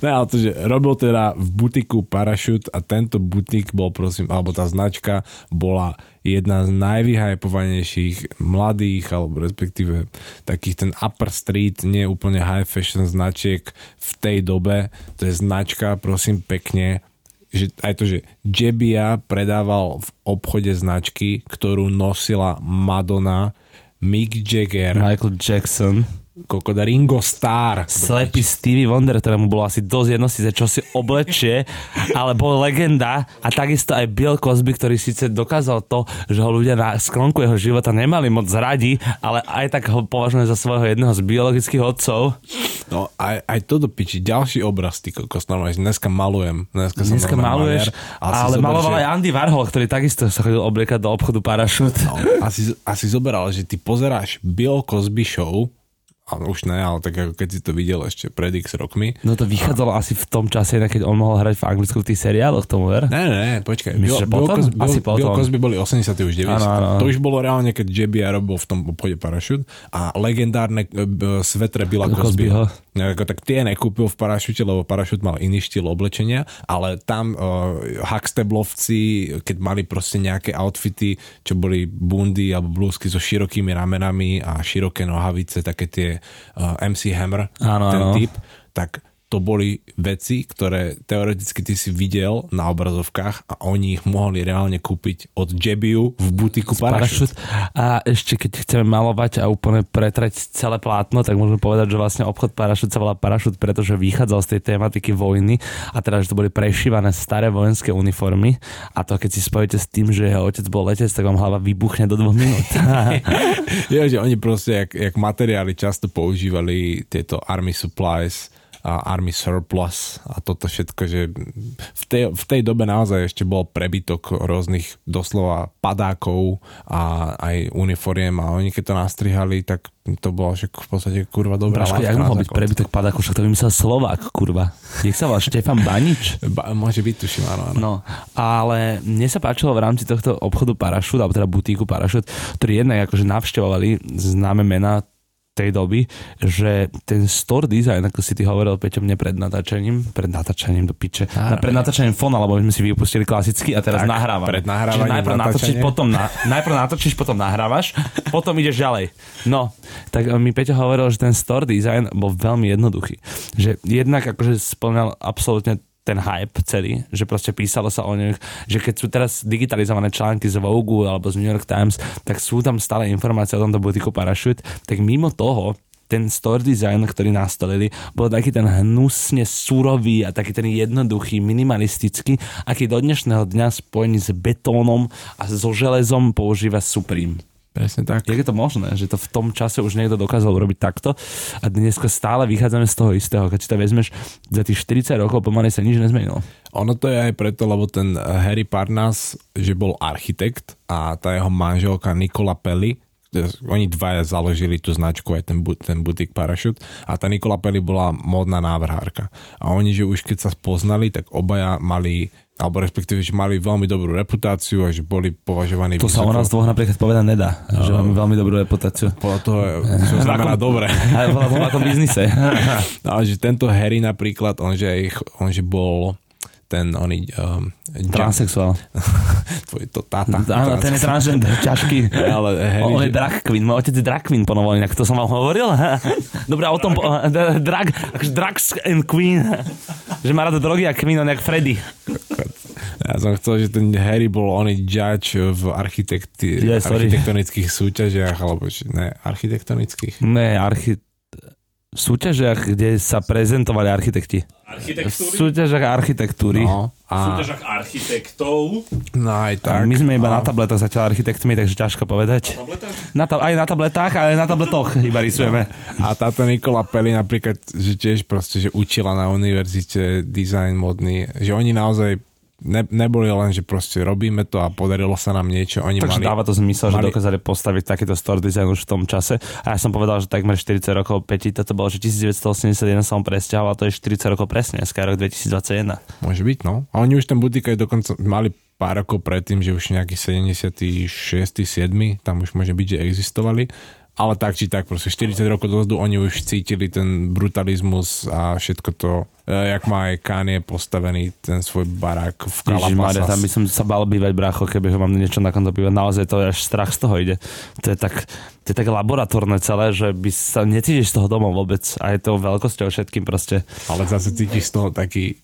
No ale to, že robil teda v butiku Parachute a tento butik bol prosím, alebo tá značka bola jedna z najvyhypovanejších mladých, alebo respektíve takých ten upper street, nie úplne high fashion značiek v tej dobe. To je značka, prosím pekne, že aj to, že Jebia predával v obchode značky, ktorú nosila Madonna, Mick Jagger, Michael Jackson. Koľko Ringo Starr. Slepý Stevie Wonder, ktorému bolo asi dosť jedno síce, čo si oblečie, ale bol legenda a takisto aj Bill Cosby, ktorý síce dokázal to, že ho ľudia na sklonku jeho života nemali moc radi, ale aj tak ho považujem za svojho jedného z biologických otcov. No aj, aj to do piči. Ďalší obraz, ty kokos, normálne, dneska malujem. Dneska, som Dneska maluješ, maliar. Ale zober, maloval že- aj Andy Warhol, ktorý takisto sa chodil obliekať do obchodu Parachute. No, asi, asi zoberal, že ty pozeráš Bill Cosby show, ale už ne, ale tak ako keď si to videl ešte pred x rokmi. No to vychádzalo asi v tom čase, keď on mohol hrať v Anglicku v tých seriáloch, tomu ver? Ne, ne, počkaj. Myslíš, Bill, Asi Bill. Cosby boli 80. už 90. Áno, áno, áno. To už bolo reálne, keď JBI robil v tom obchode Parachute a legendárne e, svetre Billa Cosbyho. Cosbyho. Ako, tak tie nekúpil v Parachute, lebo Parachute mal iný štýl oblečenia, ale tam uh, Huxtablovci, keď mali proste nejaké outfity, čo boli bundy alebo blúzky so širokými ramenami a široké nohavice, také tie uh, MC Hammer, Áno, ten áno. typ, tak to boli veci, ktoré teoreticky ty si videl na obrazovkách a oni ich mohli reálne kúpiť od Jebiu v butiku Parachute. A ešte keď chceme malovať a úplne pretrať celé plátno, tak môžeme povedať, že vlastne obchod Parachute sa volá Parachute, pretože vychádzal z tej tematiky vojny a teda, že to boli prešívané staré vojenské uniformy a to keď si spojíte s tým, že jeho otec bol letec, tak vám hlava vybuchne do dvoch minút. je, že oni proste, jak, jak materiály často používali tieto army supplies, Army Surplus a toto všetko, že v tej, v tej dobe naozaj ešte bol prebytok rôznych doslova padákov a aj uniforiem a oni keď to nastrihali, tak to bolo že v podstate kurva dobrá Braško, jak mohol byť prebytok padákov, však to vymyslel Slovák, kurva. Jak sa volá Štefan Banič? Ba, môže byť, tuším, áno, áno. No, ale mne sa páčilo v rámci tohto obchodu Parašut, alebo teda butíku Parašut, ktorí jednak akože navštevovali známe mená tej doby, že ten store design, ako si ty hovoril, Peťo, mne pred natáčaním, pred natáčaním do piče, na, pred natáčaním fona, lebo sme si vypustili klasicky a teraz Tak, nahrávam. pred nahrávaním najprv natočíš, potom, na, najprv natočíš, potom nahrávaš, potom ideš ďalej. No, tak mi Peťo hovoril, že ten store design bol veľmi jednoduchý. Že jednak akože splňal absolútne ten hype celý, že proste písalo sa o nich, že keď sú teraz digitalizované články z Vogue alebo z New York Times, tak sú tam stále informácie o tomto butiku Parachute, tak mimo toho ten store design, ktorý nastolili, bol taký ten hnusne surový a taký ten jednoduchý, minimalistický, aký do dnešného dňa spojený s betónom a so železom používa Supreme. Presne tak. Jak je to možné, že to v tom čase už niekto dokázal urobiť takto a dneska stále vychádzame z toho istého. Keď si to vezmeš, za tých 40 rokov pomaly sa nič nezmenilo. Ono to je aj preto, lebo ten Harry Parnas, že bol architekt a tá jeho manželka Nikola Pelli, oni dvaja založili tú značku aj ten, ten butik Parachute a tá Nikola Pelli bola módna návrhárka. A oni, že už keď sa spoznali, tak obaja mali alebo respektíve, že mali veľmi dobrú reputáciu a že boli považovaní To sa o nás dvoch napríklad povedať nedá, že máme veľmi dobrú reputáciu. Podľa toho, čo znamená dobre. Aj ako biznise. Ale že tento Harry napríklad, on že, on že bol ten oný... Um, Transsexuál. tvoj to táta. Áno, ten je transgender, ťažký. Ale Harry, On je že- drag queen, môj otec je drag queen ponovolený, tak to som vám hovoril? Dobre, o tom, po- drag, akože drugs and queen, že má rád drogy a queen, on jak Freddy. Ja som chcel, že ten Harry bol oný judge v architekti- sorry. architektonických súťažiach, alebo či, ne, architektonických. Ne, archi... v súťažiach, kde sa prezentovali architekti. V Architektúry? súťažiach architektúry. No, V a, súťažách architektov. no aj Tak, tak. my sme iba na tabletoch zatiaľ architektmi, takže ťažko povedať. Tabletách? Na ta- aj na tabletách, ale na tabletoch iba rysujeme. A táto Nikola Pelli napríklad, že tiež proste, že učila na univerzite design modný, že oni naozaj ne, neboli len, že proste robíme to a podarilo sa nám niečo. Oni Takže mali, dáva to zmysel, že mali- dokázali postaviť takýto store design už v tom čase. A ja som povedal, že takmer 40 rokov, Peti, toto bolo, že 1981 som presťahoval, to je 40 rokov presne, dneska rok 2021. Môže byť, no. A oni už ten butik aj dokonca mali pár rokov predtým, že už nejaký 76. 7. tam už môže byť, že existovali. Ale tak či tak, proste 40 rokov dozadu oni už cítili ten brutalizmus a všetko to, jak má aj Kanye postavený ten svoj barák v Calabasas. tam by som sa bal bývať, brácho, keby ho mám niečo na konto bývať. Naozaj to je až strach z toho ide. To je tak, to je tak laboratórne celé, že by sa necítiš z toho domov vôbec. A je to veľkosťou všetkým proste. Ale zase cítiš z toho taký,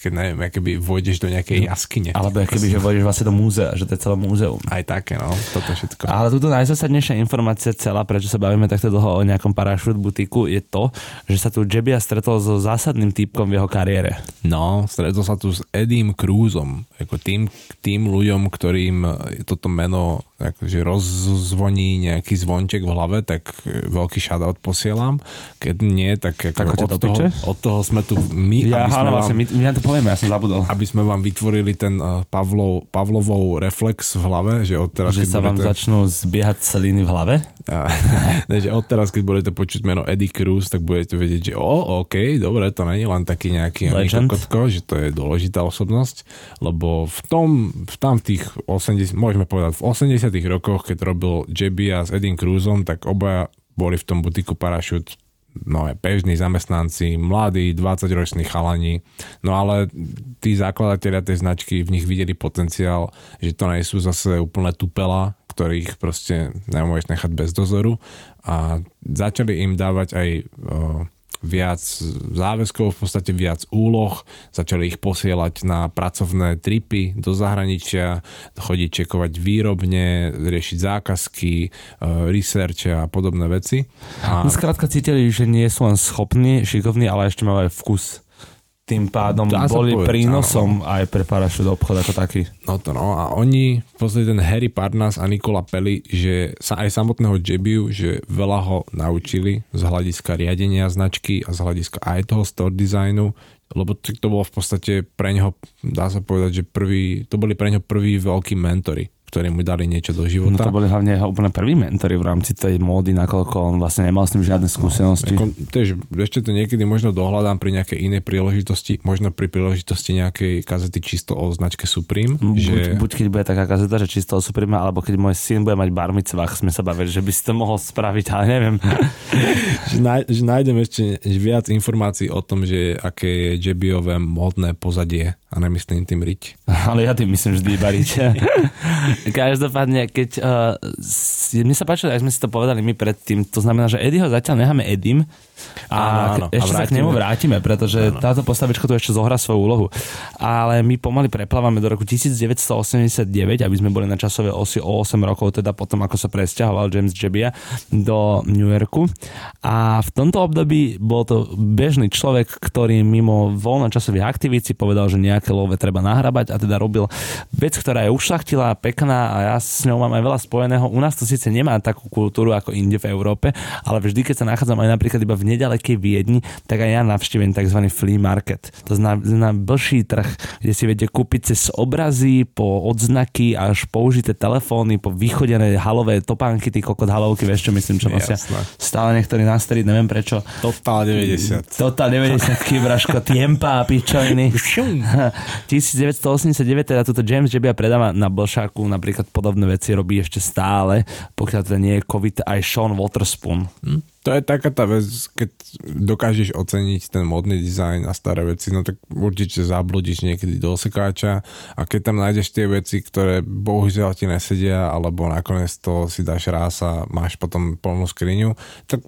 keď neviem, keby vojdeš do nejakej jaskyne. Alebo keby, že vôjdeš vlastne do múzea, že to je celé múzeum. Aj také, no, toto všetko. Ale túto najzásadnejšia informácia celá, prečo sa bavíme takto dlho o nejakom parachute butiku, je to, že sa tu Jebia stretol so zásadným typkom v jeho kariére. No, stretol sa tu s Eddiem Cruzom, ako tým, tým ľuďom, ktorým toto meno akože rozzvoní nejaký zvonček v hlave, tak e, veľký shoutout posielam. Keď nie, tak, ako Tak od, toho, od toho sme tu my, Ja, aby, sme áno, vám, vlastne, my, my to povieme, ja som zabudol. aby sme vám vytvorili ten uh, Pavlov, Pavlovou reflex v hlave, že od teraz, Že sa vám budete, začnú zbiehať celiny v hlave? A, ne, že od teraz, keď budete počuť meno Eddie Cruz, tak budete vedieť, že o, OK, dobre, to není len taký nejaký kokotko, že to je dôležitá osobnosť, lebo v tom, v tam tých 80, môžeme povedať, v 80 rokoch, keď robil JB a s Eddie Cruzom, tak obaja boli v tom butiku Parachute no bežní zamestnanci, mladí, 20-roční chalani, no ale tí zakladatelia tej značky v nich videli potenciál, že to nie sú zase úplne tupela, ktorých proste nemôžeš nechať bez dozoru. A začali im dávať aj o, viac záväzkov, v podstate viac úloh, začali ich posielať na pracovné tripy do zahraničia, chodiť čekovať výrobne, riešiť zákazky, e, research a podobné veci. A... Skrátka cítili, že nie sú len schopní, šikovní, ale ešte majú aj vkus tým pádom Dá boli povedať, prínosom aj pre parachute obchod ako taký. No to no a oni, v podstate ten Harry Parnas a Nikola Pelli, že sa aj samotného Jebiu, že veľa ho naučili z hľadiska riadenia značky a z hľadiska aj toho store designu, lebo to bolo v podstate pre neho, dá sa povedať, že prvý, to boli pre neho prví veľkí mentory ktorí mu dali niečo do No života. to boli hlavne jeho úplne prví mentory v rámci tej módy, nakoľko on vlastne nemal s tým žiadne skúsenosti. Ako, tiež, ešte to niekedy možno dohľadám pri nejakej inej príležitosti, možno pri príležitosti nejakej kazety čisto o značke Supreme. Buď, že... buď keď bude taká kazeta, že čisto osupríme, alebo keď môj syn bude mať bar mitzvah, sme sa bavili, že by si to mohol spraviť, ale neviem. že, náj, že nájdem ešte viac informácií o tom, že aké je Jebiové modné pozadie a nemyslím tým riť. Ale ja tým myslím vždy bariť. Každopádne, keď... Uh, mne sa páčilo, ak sme si to povedali my predtým, to znamená, že Eddieho zatiaľ necháme Eddym a Áno, áno. A ešte sa k nemu vrátime, pretože áno. táto postavička tu ešte zohrá svoju úlohu. Ale my pomaly preplávame do roku 1989, aby sme boli na časovej osi o 8 rokov, teda potom, ako sa presťahoval James Jebbia do New Yorku. A v tomto období bol to bežný človek, ktorý mimo voľnočasových aktivít si povedal, že nejaké love treba nahrabať a teda robil vec, ktorá je ušlachtilá, pekná a ja s ňou mám aj veľa spojeného. U nás to síce nemá takú kultúru ako inde v Európe, ale vždy, keď sa nachádzam aj napríklad iba v nedalekej Viedni, tak aj ja navštívim tzv. flea market. To znamená blžší trh, kde si viete kúpiť cez obrazy, po odznaky až použité telefóny, po vychodené halové topánky, ty kokot halovky, vieš čo myslím, čo nosia Jasné. stále niektorí nastriť, neviem prečo. Total 90. Total 90 braško, tiempa pičoviny. 1989 teda túto James Jebbia predáva na Blšáku, napríklad podobné veci robí ešte stále, pokiaľ teda nie je COVID, aj Sean Waterspoon. Hm? To je taká tá vec, keď dokážeš oceniť ten modný dizajn a staré veci, no tak určite zabludíš niekedy do osekáča a keď tam nájdeš tie veci, ktoré bohužiaľ ti nesedia, alebo nakoniec to si dáš raz a máš potom plnú skriňu, tak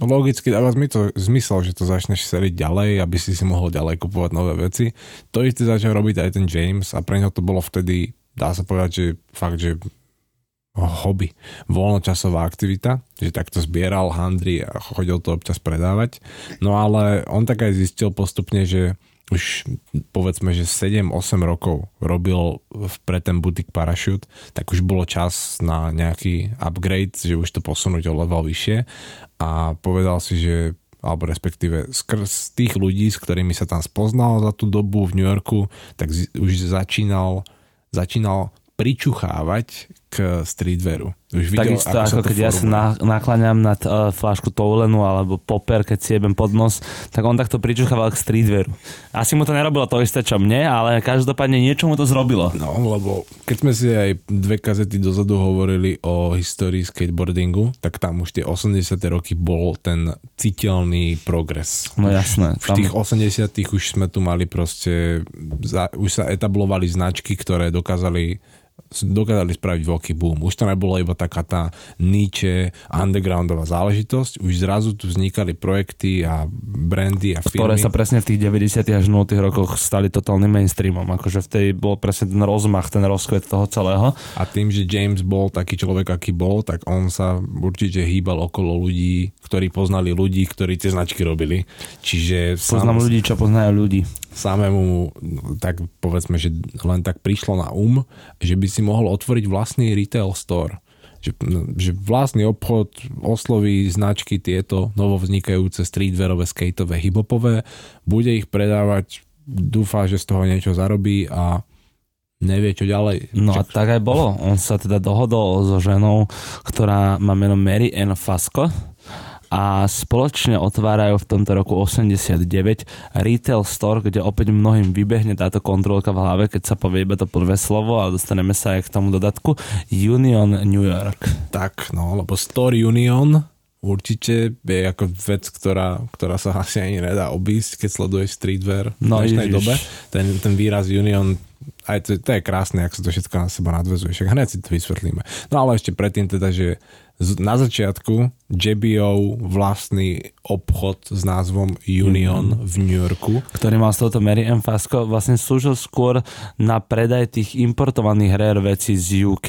logicky dáva mi to zmysel, že to začneš seriť ďalej, aby si si mohol ďalej kupovať nové veci. To isté začal robiť aj ten James a pre ňo to bolo vtedy, dá sa povedať, že fakt, že hobby, voľnočasová aktivita, že takto zbieral handry a chodil to občas predávať. No ale on tak aj zistil postupne, že už povedzme, že 7-8 rokov robil pre ten butik Parachute, tak už bolo čas na nejaký upgrade, že už to posunúť o level vyššie a povedal si, že alebo respektíve skrz tých ľudí, s ktorými sa tam spoznal za tú dobu v New Yorku, tak už začínal, začínal pričuchávať k streetwearu. Už videl, Takisto ako to keď ja sa formuje. na, nakláňam nad uh, flášku Toulenu alebo Popper, keď si jebem pod nos, tak on takto pričuchával k streetwearu. Asi mu to nerobilo to isté, čo mne, ale každopádne niečo mu to zrobilo. No, lebo keď sme si aj dve kazety dozadu hovorili o histórii skateboardingu, tak tam už tie 80. roky bol ten citeľný progres. No jasné. V tých 80 už sme tu mali proste, za, už sa etablovali značky, ktoré dokázali dokázali spraviť veľký boom. Už to nebolo iba taká tá niche undergroundová záležitosť, už zrazu tu vznikali projekty a brandy a ktoré firmy. sa presne v tých 90 až 0 rokoch stali totálnym mainstreamom. Akože v tej bol presne ten rozmach, ten rozkvet toho celého. A tým, že James bol taký človek, aký bol, tak on sa určite hýbal okolo ľudí, ktorí poznali ľudí, ktorí tie značky robili. Čiže Poznám ľudí, čo poznajú ľudí. Samému, tak povedzme, že len tak prišlo na um, že by si mohol otvoriť vlastný retail store. Že, že vlastný obchod osloví značky tieto novovznikajúce streetwearové, skateové, hipopové, bude ich predávať, dúfa, že z toho niečo zarobí a nevie čo ďalej. No a tak aj bolo. On sa teda dohodol so ženou, ktorá má meno Mary Ann Fasco a spoločne otvárajú v tomto roku 89 retail store, kde opäť mnohým vybehne táto kontrolka v hlave, keď sa povie iba to prvé slovo a dostaneme sa aj k tomu dodatku Union New York. Tak, no, lebo Store Union určite je ako vec, ktorá, ktorá sa asi ani nedá obísť, keď sleduješ streetwear v No, dnešnej ježiš. dobe. Ten, ten výraz Union, aj to, to je krásne, ak sa to všetko na seba nadvezuje, však hneď si to vysvetlíme. No ale ešte predtým teda, že na začiatku JBO vlastný obchod s názvom Union v New Yorku. ktorý mal s touto Mary M. Fasco, vlastne slúžil skôr na predaj tých importovaných rare vecí z UK.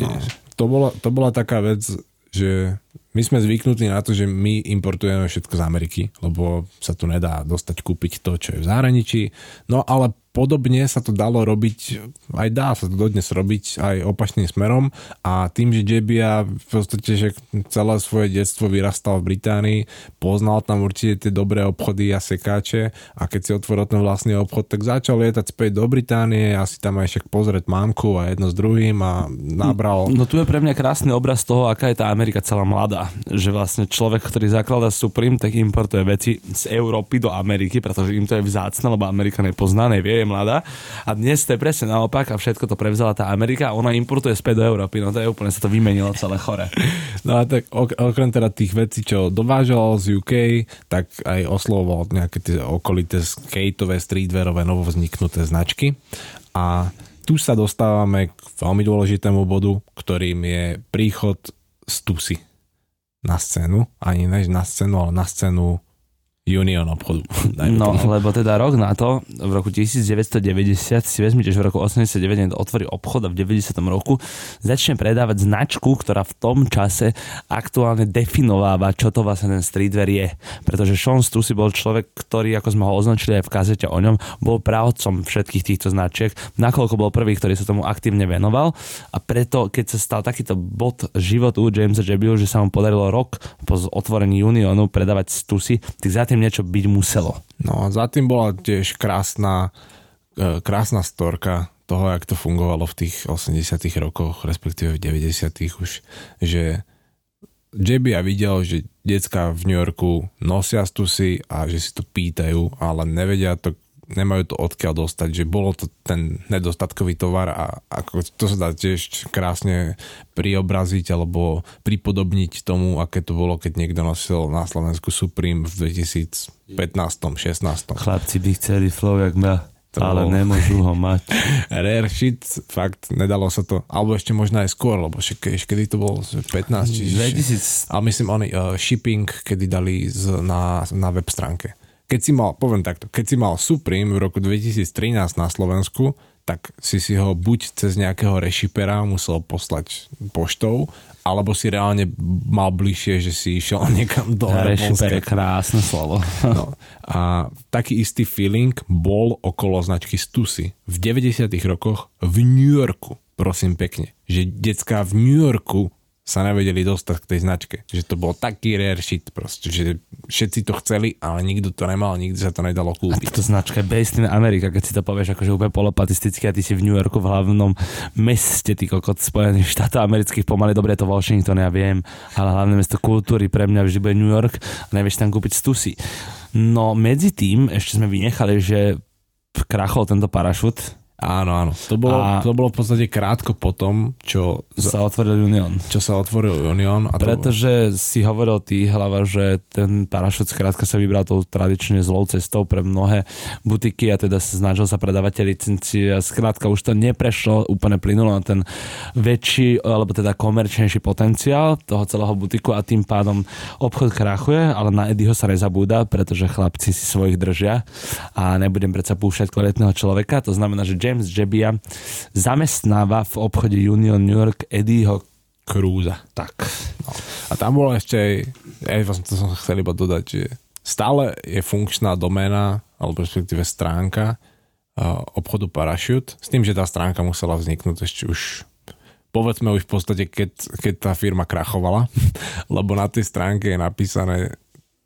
No, to, bola, to bola taká vec, že my sme zvyknutí na to, že my importujeme všetko z Ameriky, lebo sa tu nedá dostať kúpiť to, čo je v zahraničí. No ale podobne sa to dalo robiť, aj dá sa to dodnes robiť aj opačným smerom a tým, že JBA v podstate, že celé svoje detstvo vyrastal v Británii, poznal tam určite tie dobré obchody a sekáče a keď si otvoril ten vlastný obchod, tak začal lietať späť do Británie a si tam aj však pozrieť mámku a jedno s druhým a nabral... No tu je pre mňa krásny obraz toho, aká je tá Amerika celá mladá. Že vlastne človek, ktorý zakladá Supreme, tak importuje veci z Európy do Ameriky, pretože im to je vzácne, lebo Amerika nepozná, nevie, je mladá. A dnes to je presne naopak a všetko to prevzala tá Amerika a ona importuje späť do Európy. No to je úplne sa to vymenilo celé chore. No a tak ok- okrem teda tých vecí, čo dovážal z UK, tak aj oslovoval nejaké tie okolité skateové, streetwearové, novovzniknuté značky. A tu sa dostávame k veľmi dôležitému bodu, ktorým je príchod Stusy na scénu. Ani než na scénu, ale na scénu Union obchodu. No, tomu. lebo teda rok na to, v roku 1990, si vezmite, že v roku 89 otvorí obchod a v 90. roku začne predávať značku, ktorá v tom čase aktuálne definováva, čo to vlastne ten streetwear je. Pretože Sean Stussy bol človek, ktorý, ako sme ho označili aj v kazete o ňom, bol právcom všetkých týchto značiek, nakoľko bol prvý, ktorý sa tomu aktívne venoval a preto, keď sa stal takýto bod životu Jamesa Jebiu, že sa mu podarilo rok po otvorení Unionu predávať Stussy, tak za tým niečo byť muselo. No a za tým bola tiež krásna, e, krásna storka toho, jak to fungovalo v tých 80 rokoch, respektíve v 90 už, že JB ja videl, že decka v New Yorku nosia stusy a že si to pýtajú, ale nevedia to, nemajú to odkiaľ dostať, že bolo to ten nedostatkový tovar a ako to sa dá tiež krásne priobraziť alebo pripodobniť tomu, aké to bolo, keď niekto nosil na Slovensku Supreme v 2015 16 Chlapci by chceli flow jak ma, To ale bol- nemôžu ho mať. Rare shit, fakt, nedalo sa to, alebo ešte možno aj skôr, lebo ešte kedy to bolo, že 15 či... 2000, Ale myslím, oni uh, shipping, kedy dali z, na, na web stránke. Keď si mal, poviem takto, keď si mal Supreme v roku 2013 na Slovensku, tak si si ho buď cez nejakého rešipera musel poslať poštou, alebo si reálne mal bližšie, že si išiel niekam do Rešiper je krásne slovo. No. A taký istý feeling bol okolo značky Stussy v 90 rokoch v New Yorku, prosím pekne. Že decka v New Yorku sa nevedeli dostať k tej značke. Že to bol taký rare shit proste, že všetci to chceli, ale nikto to nemal, nikdy sa to nedalo A kúpiť. táto značka je based in America, keď si to povieš akože úplne polopatisticky a ty si v New Yorku v hlavnom meste, ty kokot Spojených štátov amerických, pomaly dobre to Washington, ja viem, ale hlavné mesto kultúry pre mňa vždy bude New York a nevieš tam kúpiť stusy. No medzi tým ešte sme vynechali, že krachol tento parašut, Áno, áno. To bolo, A- to bolo v podstate krátko potom, čo, sa otvoril Union. čo sa otvoril Union. A to, Pretože si hovoril ty, hlava, že ten parašut skrátka sa vybral tou tradične zlou cestou pre mnohé butiky a teda sa snažil sa predávať licencie a skrátka už to neprešlo úplne plynulo na ten väčší, alebo teda komerčnejší potenciál toho celého butiku a tým pádom obchod krachuje, ale na Eddieho sa nezabúda, pretože chlapci si svojich držia a nebudem predsa púšťať kvalitného človeka. To znamená, že James Jebbia zamestnáva v obchode Union New York Eddieho Krúza. tak. A tam bolo ešte aj, aj vlastne to som chcel iba dodať, že stále je funkčná doména, alebo respektíve stránka uh, obchodu Parachute, s tým, že tá stránka musela vzniknúť ešte už povedzme už v podstate, keď, keď tá firma krachovala, lebo na tej stránke je napísané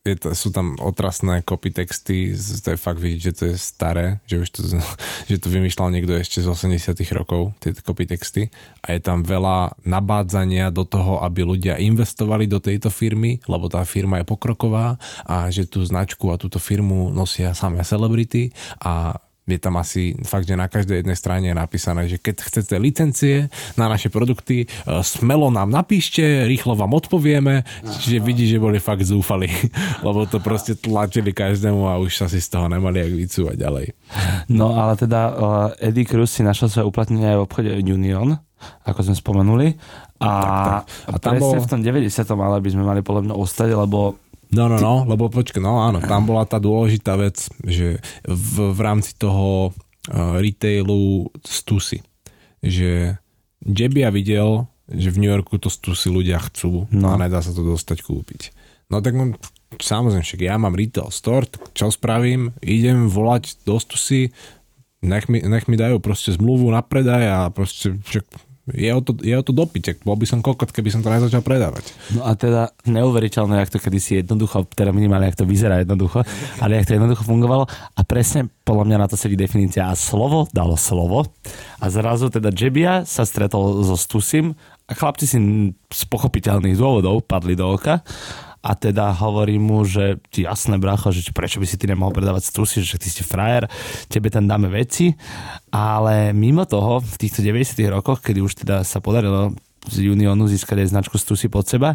je to, sú tam otrasné copy texty, to je fakt vidieť, že to je staré, že už to, že to vymýšľal niekto ešte z 80 rokov, tie copy texty. A je tam veľa nabádzania do toho, aby ľudia investovali do tejto firmy, lebo tá firma je pokroková a že tú značku a túto firmu nosia samé celebrity a je tam asi fakt, že na každej jednej strane je napísané, že keď chcete licencie na naše produkty, e, smelo nám napíšte, rýchlo vám odpovieme, čiže vidí, že boli fakt zúfali, lebo to proste tlačili každému a už sa si z toho nemali jak vycúvať ďalej. No ale teda uh, Eddie Cruz si našiel svoje uplatnenie aj v obchode Union ako sme spomenuli. A, Tak, tak. a A tam presne bol- v tom 90. ale by sme mali podľa mňa ostať, lebo No, no, no, lebo počkaj, no áno, tam bola tá dôležitá vec, že v, v rámci toho uh, retailu stusy, že Jebia videl, že v New Yorku to stusy ľudia chcú No. no. a nedá sa to dostať kúpiť. No tak mám, samozrejme, však ja mám retail store, tak čo spravím? Idem volať do stusy, nech mi, nech mi dajú proste zmluvu na predaj a proste však je o to, je o to dopiť, bol by som kokot, keby som to nezačal predávať. No a teda neuveriteľné, jak to kedysi jednoducho, teda minimálne, jak to vyzerá jednoducho, ale jak to jednoducho fungovalo. A presne podľa mňa na to sedí definícia. A slovo dalo slovo. A zrazu teda Jebia sa stretol so Stusim a chlapci si z pochopiteľných dôvodov padli do oka a teda hovorí mu, že jasné bracho, že prečo by si ty nemohol predávať stusy, že ty si frajer, tebe tam dáme veci, ale mimo toho v týchto 90 rokoch, kedy už teda sa podarilo z Unionu získať aj značku Stusy pod seba,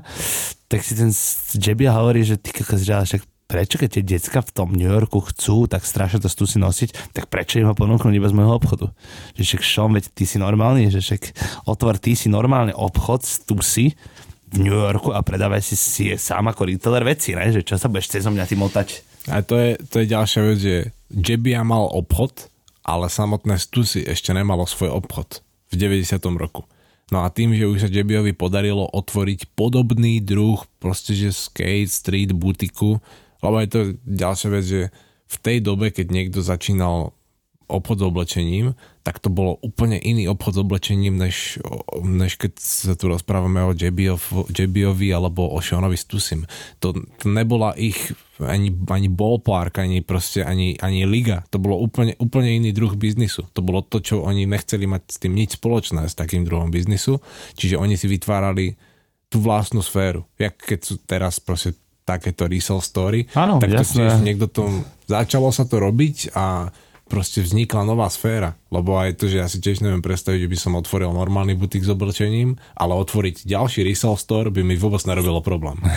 tak si ten Jebia hovorí, že ty kokos, však prečo keď tie decka v tom New Yorku chcú tak strašne to Stusy nosiť, tak prečo im ho ponúknuť iba z môjho obchodu? Že však Sean, veď ty si normálny, že však otvor ty si normálny obchod Stusy v New Yorku a predávaj si, si sám ako retailer veci, ne? že čo sa budeš cez mňa ty motať? A to je, to je ďalšia vec, že Jebia mal obchod, ale samotné Stussy ešte nemalo svoj obchod v 90. roku. No a tým, že už sa Jebiovi podarilo otvoriť podobný druh proste, že skate, street, butiku, lebo je to ďalšia vec, že v tej dobe, keď niekto začínal obchod s oblečením, tak to bolo úplne iný obchod s oblečením, než, než keď sa tu rozprávame o Jebiovi alebo o Seanovi Stusim. To, to nebola ich ani, ani ballpark, ani proste ani, ani liga. To bolo úplne, úplne iný druh biznisu. To bolo to, čo oni nechceli mať s tým nič spoločné s takým druhom biznisu. Čiže oni si vytvárali tú vlastnú sféru. Jak keď sú teraz proste takéto resell story, Áno, tak to jasné. tiež niekto to, začalo sa to robiť a proste vznikla nová sféra. Lebo aj to, že ja si tiež neviem predstaviť, že by som otvoril normálny butik s oblečením, ale otvoriť ďalší resell store by mi vôbec nerobilo problém.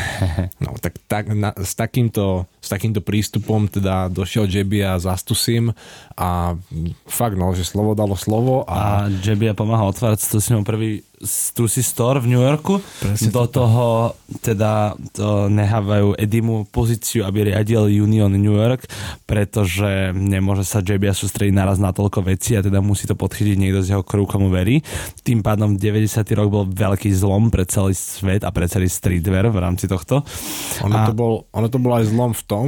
No tak, tak na, s, takýmto, s takýmto prístupom teda došiel Jebi a zastusím a fakt no, že slovo dalo slovo a, A Jebia pomáhal otvárať Stusimu prvý Stussy Store v New Yorku. Presne Do toho teda to nehávajú Edimu pozíciu, aby riadil Union New York, pretože nemôže sa Jebia sústrediť naraz na toľko vecí a teda musí to podchytiť niekto z jeho kruhu, komu verí. Tým pádom 90. rok bol veľký zlom pre celý svet a pre celý streetwear v rámci tohto. ono, a- to bol, ono to bol aj zlom v tom,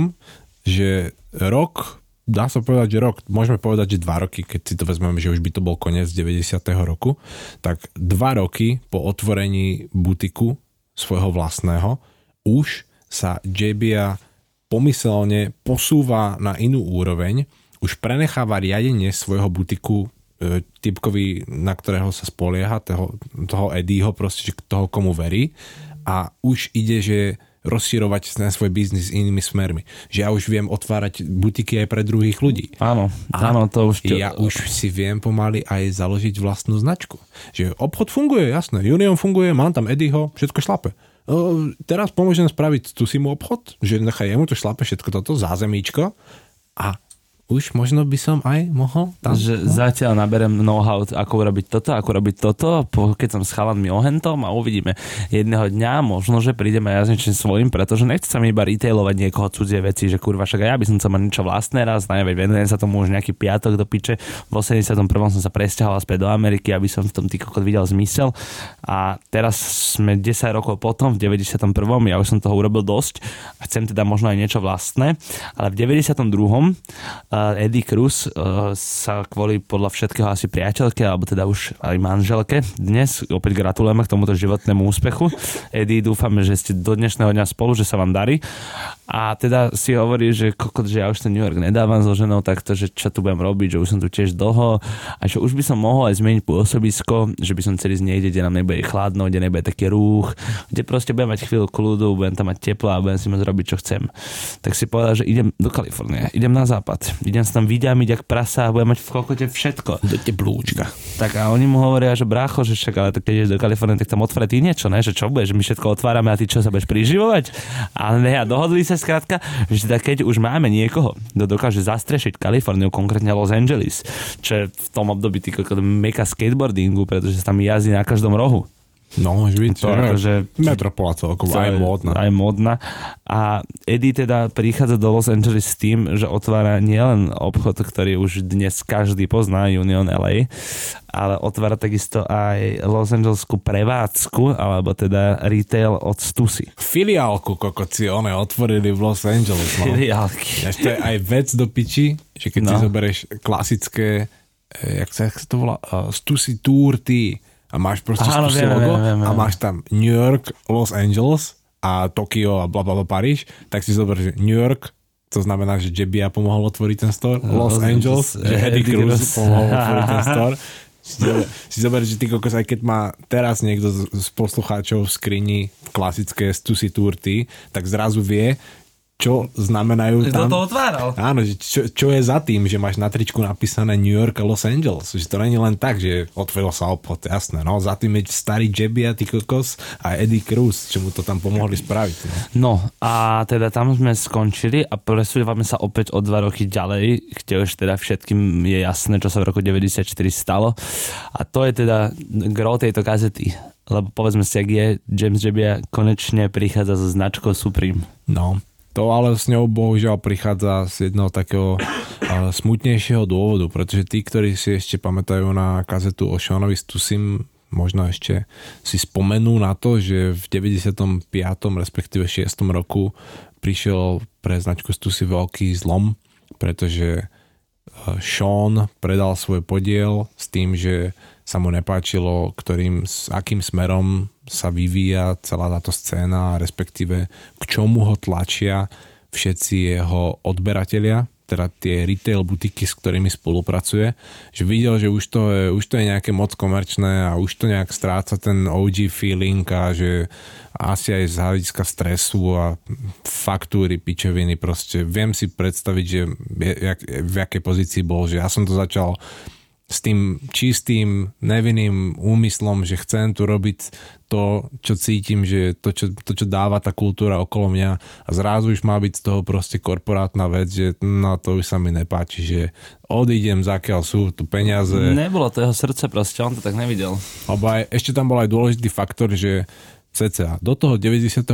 že rok dá sa povedať, že rok, môžeme povedať, že dva roky, keď si to vezmeme, že už by to bol koniec 90. roku, tak dva roky po otvorení butiku svojho vlastného už sa JBA pomyselne posúva na inú úroveň, už prenecháva riadenie svojho butiku e, typkovi, na ktorého sa spolieha, toho, toho Eddieho, proste, toho, komu verí a už ide, že rozširovať ten svoj biznis inými smermi. Že ja už viem otvárať butiky aj pre druhých ľudí. Áno, A áno, to už... Ja už si viem pomaly aj založiť vlastnú značku. Že obchod funguje, jasné. Union funguje, mám tam Eddieho, všetko šlape. O, teraz pomôžem spraviť tu si mu obchod, že nechaj jemu to šlape všetko toto, zázemíčko a už možno by som aj mohol tam. že zatiaľ naberem know-how, ako urobiť toto, ako robiť toto, keď som s chalanmi ohentom a uvidíme. Jedného dňa možno, že prídeme ja s niečím svojím, pretože nechce sa mi iba retailovať niekoho cudzie veci, že kurva, však aj ja by som chcel mať niečo vlastné raz, najmä venujem sa tomu už nejaký piatok do piče. V 81. som sa presťahoval späť do Ameriky, aby som v tom ty kokot videl zmysel. A teraz sme 10 rokov potom, v 91. ja už som toho urobil dosť a chcem teda možno aj niečo vlastné, ale v 92. Eddie Cruz uh, sa kvôli podľa všetkého asi priateľke, alebo teda už aj manželke dnes, opäť gratulujeme k tomuto životnému úspechu. Eddie, dúfame, že ste do dnešného dňa spolu, že sa vám darí. A teda si hovorí, že kokot, že ja už ten New York nedávam so ženou takto, že čo tu budem robiť, že už som tu tiež dlho a že už by som mohol aj zmeniť pôsobisko, že by som chcel ísť niekde, kde nám nebude chladno, kde nebude taký rúch, kde proste budem mať chvíľu kľudu, budem tam mať teplo a budem si môcť robiť, čo chcem. Tak si povedal, že idem do Kalifornie, idem na západ, idem sa tam vyďamiť jak prasa a budem mať v kokote všetko. Do teplúčka. Tak a oni mu hovoria, že brácho, že však, ale tak keď ideš do Kalifornie, tak tam otvára ty niečo, ne? Že čo budeš, my všetko otvárame a ty čo sa budeš priživovať? Ale ne, a dohodli sa skrátka, že teda keď už máme niekoho, kto dokáže zastrešiť Kaliforniu, konkrétne Los Angeles, čo je v tom období kokot meka skateboardingu, pretože sa tam jazdí na každom rohu. No, byť. To akože, Metropola celkovo, aj módna. Aj módna. A Eddie teda prichádza do Los Angeles s tým, že otvára nielen obchod, ktorý už dnes každý pozná, Union LA, ale otvára takisto aj Los Angeleskú prevádzku, alebo teda retail od Stussy. Filiálku kokoci, one otvorili v Los Angeles. No. Filiálky. Ešte aj vec do piči, že keď no. si zoberieš klasické, eh, jak sa, jak sa to volá, uh, Stussy Tour T a máš proste Áno, viem, logo viem, viem, a máš tam New York, Los Angeles a Tokio a bla bla bla Paríž, tak si zober, že New York, to znamená, že Jebia pomohol otvoriť ten store, Los Los Angeles, Angeles, že Eddie Cruz pomohol otvoriť ten store. Si zober, si zober, že ty kokos, aj keď má teraz niekto z, z poslucháčov v skrini klasické Stussy Tour T, tak zrazu vie, čo znamenajú Kto tam. to otváral? Áno, že čo, čo je za tým, že máš na tričku napísané New York a Los Angeles. Že to není len tak, že otvoril sa obchod, jasné. No, za tým je starý Jebia, ty kokos a Eddie Cruz, čo mu to tam pomohli spraviť. No. No a teda tam sme skončili a presúvame sa opäť o dva roky ďalej, kde už teda všetkým je jasné, čo sa v roku 94 stalo. A to je teda gro tejto kazety. Lebo povedzme si, ak je James Jebbia konečne prichádza so značkou Supreme. no. To ale s ňou bohužiaľ prichádza z jedného takého uh, smutnejšieho dôvodu, pretože tí, ktorí si ešte pamätajú na kazetu o Seanovi Stusim, možno ešte si spomenú na to, že v 95. respektíve 6. roku prišiel pre značku Stussy veľký zlom, pretože uh, Sean predal svoj podiel s tým, že sa mu nepáčilo, ktorým, s akým smerom sa vyvíja celá táto scéna, respektíve k čomu ho tlačia všetci jeho odberatelia, teda tie retail butiky, s ktorými spolupracuje, že videl, že už to je, už to je nejaké moc komerčné a už to nejak stráca ten OG feeling a že asi aj z hľadiska stresu a faktúry, pičoviny, proste viem si predstaviť, že je, jak, v jakej pozícii bol, že ja som to začal s tým čistým, nevinným úmyslom, že chcem tu robiť to, čo cítim, že to čo, to, čo dáva tá kultúra okolo mňa a zrazu už má byť z toho proste korporátna vec, že no to už sa mi nepáči, že odídem, zakiaľ sú tu peniaze. Nebolo to jeho srdce proste, on to tak nevidel. Lebo aj, ešte tam bol aj dôležitý faktor, že cca do toho 95.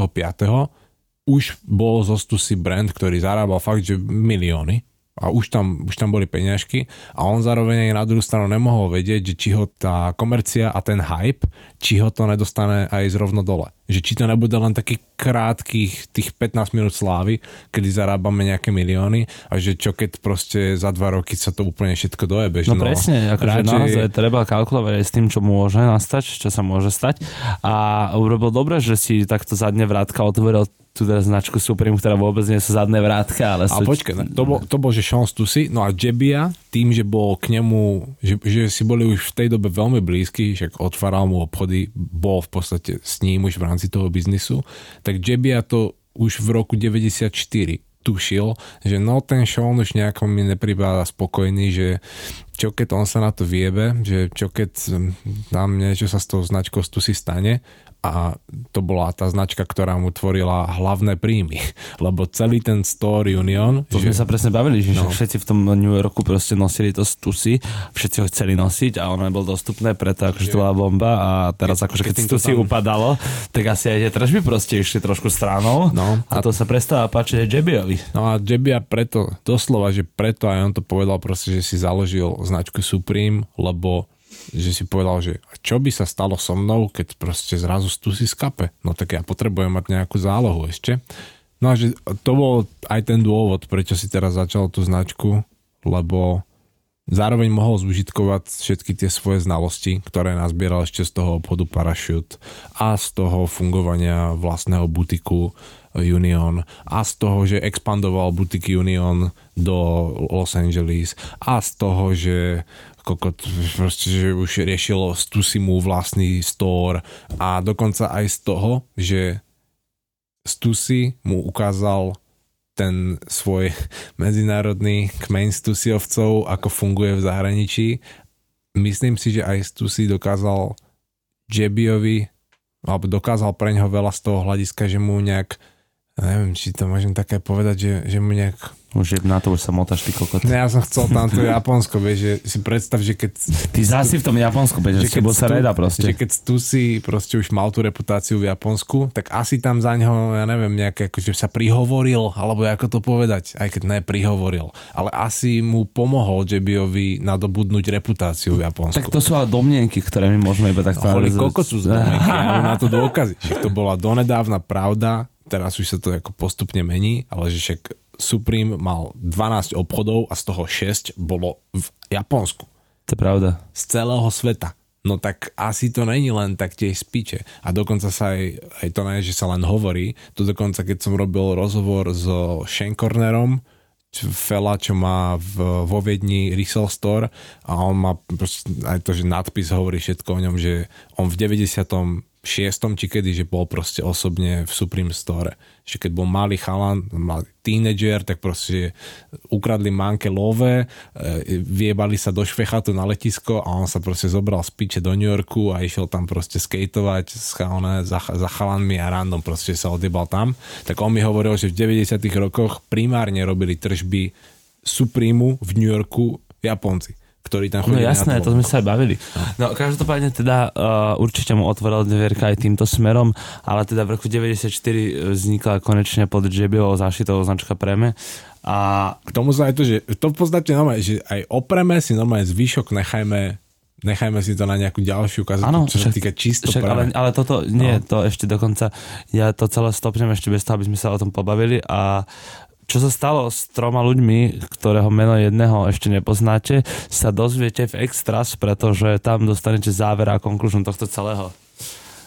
už bol zo Stussy brand, ktorý zarábal fakt, že milióny a už tam, už tam boli peňažky a on zároveň aj na druhú stranu nemohol vedieť, či ho tá komercia a ten hype, či ho to nedostane aj zrovno dole. Že či to nebude len takých krátkých tých 15 minút slávy, kedy zarábame nejaké milióny a že čo keď proste za dva roky sa to úplne všetko dojebe. že No, presne, akože radšej- naozaj treba kalkulovať aj s tým, čo môže nastať, čo sa môže stať. A urobil dobre, že si takto zadne vrátka otvoril tú teda značku Supreme, ktorá vôbec nie sú zadné vrátka, ale A sú... počkaj, ne, to bol, to bol, že Sean Stussy, no a Jebia, tým, že bol k nemu, že, že si boli už v tej dobe veľmi blízky, však otváral mu obchody, bol v podstate s ním už v rámci toho biznisu, tak Jebia to už v roku 94 tušil, že no ten Sean už nejako mi nepribáda spokojný, že čo keď on sa na to viebe, že čo keď hm, tam niečo sa s tou značkou Stussy stane a to bola tá značka, ktorá mu tvorila hlavné príjmy, lebo celý ten Store Union, To sme že, sa presne bavili, že No. všetci v tom New Yorku proste nosili to stusy, všetci ho chceli nosiť a ono nebolo dostupné, preto akože to bola bomba a teraz akože keď keď stusy tam- upadalo, tak asi aj tie tržby proste išli trošku stranou No. a to sa prestáva páčiť aj Jebiovi. No a Jebia preto, doslova, že preto aj on to povedal proste, že si založil značku Supreme, lebo že si povedal, že čo by sa stalo so mnou, keď proste zrazu tu si skape. No tak ja potrebujem mať nejakú zálohu ešte. No a že to bol aj ten dôvod, prečo si teraz začal tú značku, lebo zároveň mohol zúžitkovať všetky tie svoje znalosti, ktoré nazbieral ešte z toho obchodu Parachute a z toho fungovania vlastného butiku Union a z toho, že expandoval butiky Union do Los Angeles a z toho, že kokot, proste, že už riešilo Stusimu vlastný store a dokonca aj z toho, že Stussy mu ukázal ten svoj medzinárodný kmeň Stusiovcov, ako funguje v zahraničí. Myslím si, že aj Stusi dokázal Jebiovi, alebo dokázal pre ňoho veľa z toho hľadiska, že mu nejak, neviem, či to môžem také povedať, že, že mu nejak Už je, na to už sa motáš, ty kokot. Ne, ja som chcel tam to Japonsko, vieš, že si predstav, že keď... Ty zasi v tom Japonsku, že, že keď sa reda proste. Že keď tu si proste už mal tú reputáciu v Japonsku, tak asi tam za ňo, ja neviem, nejaké, akože sa prihovoril, alebo ako to povedať, aj keď ne prihovoril, ale asi mu pomohol Jebiovi nadobudnúť reputáciu v Japonsku. Tak to sú ale domnienky, ktoré my môžeme iba takto... Holy kokot sú zdomeniky, ja na to dôkazy. Však to bola donedávna pravda, teraz už sa to ako postupne mení, ale že však Supreme mal 12 obchodov a z toho 6 bolo v Japonsku. To je pravda. Z celého sveta. No tak asi to není len tak tie spíče. A dokonca sa aj, aj to nie, že sa len hovorí. To dokonca, keď som robil rozhovor so Shankornerom, čo- fela, čo má v, vo Viedni resell store a on má aj to, že nadpis hovorí všetko o ňom, že on v 96. či kedy, že bol proste osobne v Supreme store. Že keď bol malý chalan, mal tínedžer, tak proste ukradli manke love, e, viebali sa do švechatu na letisko a on sa proste zobral z piče do New Yorku a išiel tam proste skateovať s chalane, za, za chalanmi a random proste sa odjebal tam. Tak on mi hovoril, že v 90 rokoch primárne robili tržby Supremu v New Yorku Japonci ktorí tam No chodili jasné, na to sme sa aj bavili. No každopádne teda uh, určite mu otvoril dvierka aj týmto smerom, ale teda v roku 94 vznikla konečne pod JBO zašitou značka Preme a K tomu sa aj to, že to v podstate normálne, že aj opreme si normálne zvyšok nechajme nechajme si to na nejakú ďalšiu kazetu, Áno, čo sa však- týka čisto Však, ale, ale toto, nie, no. to ešte dokonca, ja to celé stopnem ešte bez toho, aby sme sa o tom pobavili a čo sa stalo s troma ľuďmi, ktorého meno jedného ešte nepoznáte, sa dozviete v Extras, pretože tam dostanete záver a konkluzium tohto celého.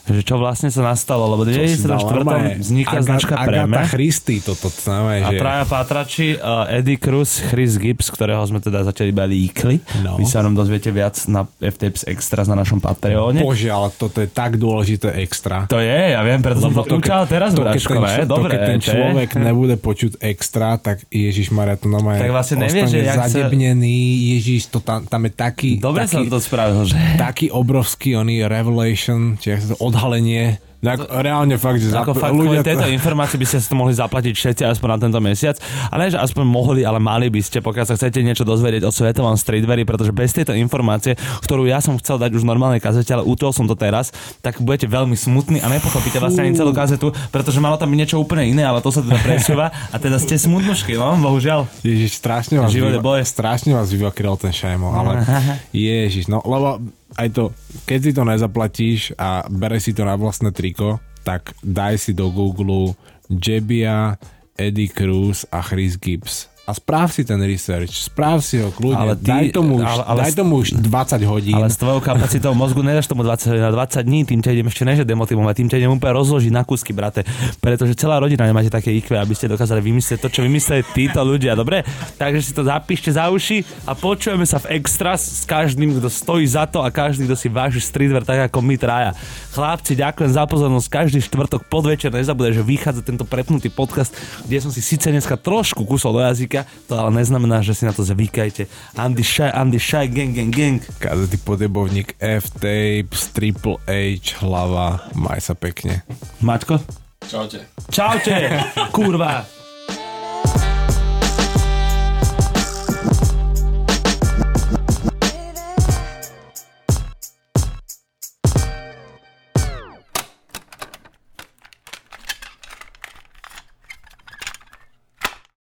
Že čo vlastne sa nastalo, lebo v si dal 94. normálne vzniká Aga- značka Preme. Agatha Christy, toto znamená, A že... traja pátrači, uh, Eddie Cruz, Chris Gibbs, ktorého sme teda zatiaľ iba líkli. No. Vy sa nám dozviete viac na FTPS Extras na našom Patreone. Bože, ale toto je tak dôležité extra. To je, ja viem, preto som to učal teraz, to, ne? čo- Dobre, to, keď ten to je- človek nebude počuť extra, tak Ježiš Maria, to normálne Tak vlastne nevie, že jak sa- zadebnený, Ježiš, to tam, tam je taký, Dobre taký, som to spravil, že... taký obrovský oný revelation, či jak sa to odhalenie, ako, reálne fakt, že Ako zap- fakt, ľudia tejto informácii by ste si to mohli zaplatiť všetci aspoň na tento mesiac. A ne, že aspoň mohli, ale mali by ste, pokiaľ sa chcete niečo dozvedieť o svetovom streetweari, pretože bez tejto informácie, ktorú ja som chcel dať už normálnej kazete, ale utol som to teraz, tak budete veľmi smutní a nepochopíte vlastne ani celú kazetu, pretože malo tam byť niečo úplne iné, ale to sa teda presúva a teda ste smutnušky, no, bohužiaľ. Ježiš, strašne vás, boj. strašne vás vyvakrel ten šajmo, ale ježiš, no lebo aj to, keď si to nezaplatíš a bere si to na vlastné triko, tak daj si do Google Jebia, Eddie Cruz a Chris Gibbs. A správ si ten research, správ si ho kľudne, Ale ty- daj, tomu už, ale- ale daj tomu už 20 hodín. Ale s tvojou kapacitou mozgu nedáš tomu 20, na 20 dní, tým ťa idem ešte neže demotivovať, tým ťa idem úplne rozložiť na kúsky, brate. Pretože celá rodina nemáte také IQ, aby ste dokázali vymyslieť to, čo vymysleli títo ľudia, dobre? Takže si to zapíšte za uši a počujeme sa v extras s každým, kto stojí za to a každý, kto si váži streetwear tak ako my traja. Chlapci, ďakujem za pozornosť. Každý štvrtok podvečer nezabudaj, že vychádza tento prepnutý podcast, kde som si síce dneska trošku kusol do jazyka, to ale neznamená, že si na to zvykajte. Andy Shy, Andy Shy, gang, gang, gang. Kazety podebovník F-Tapes, Triple H, hlava, maj sa pekne. Maťko? Čaute. Čaute, kurva.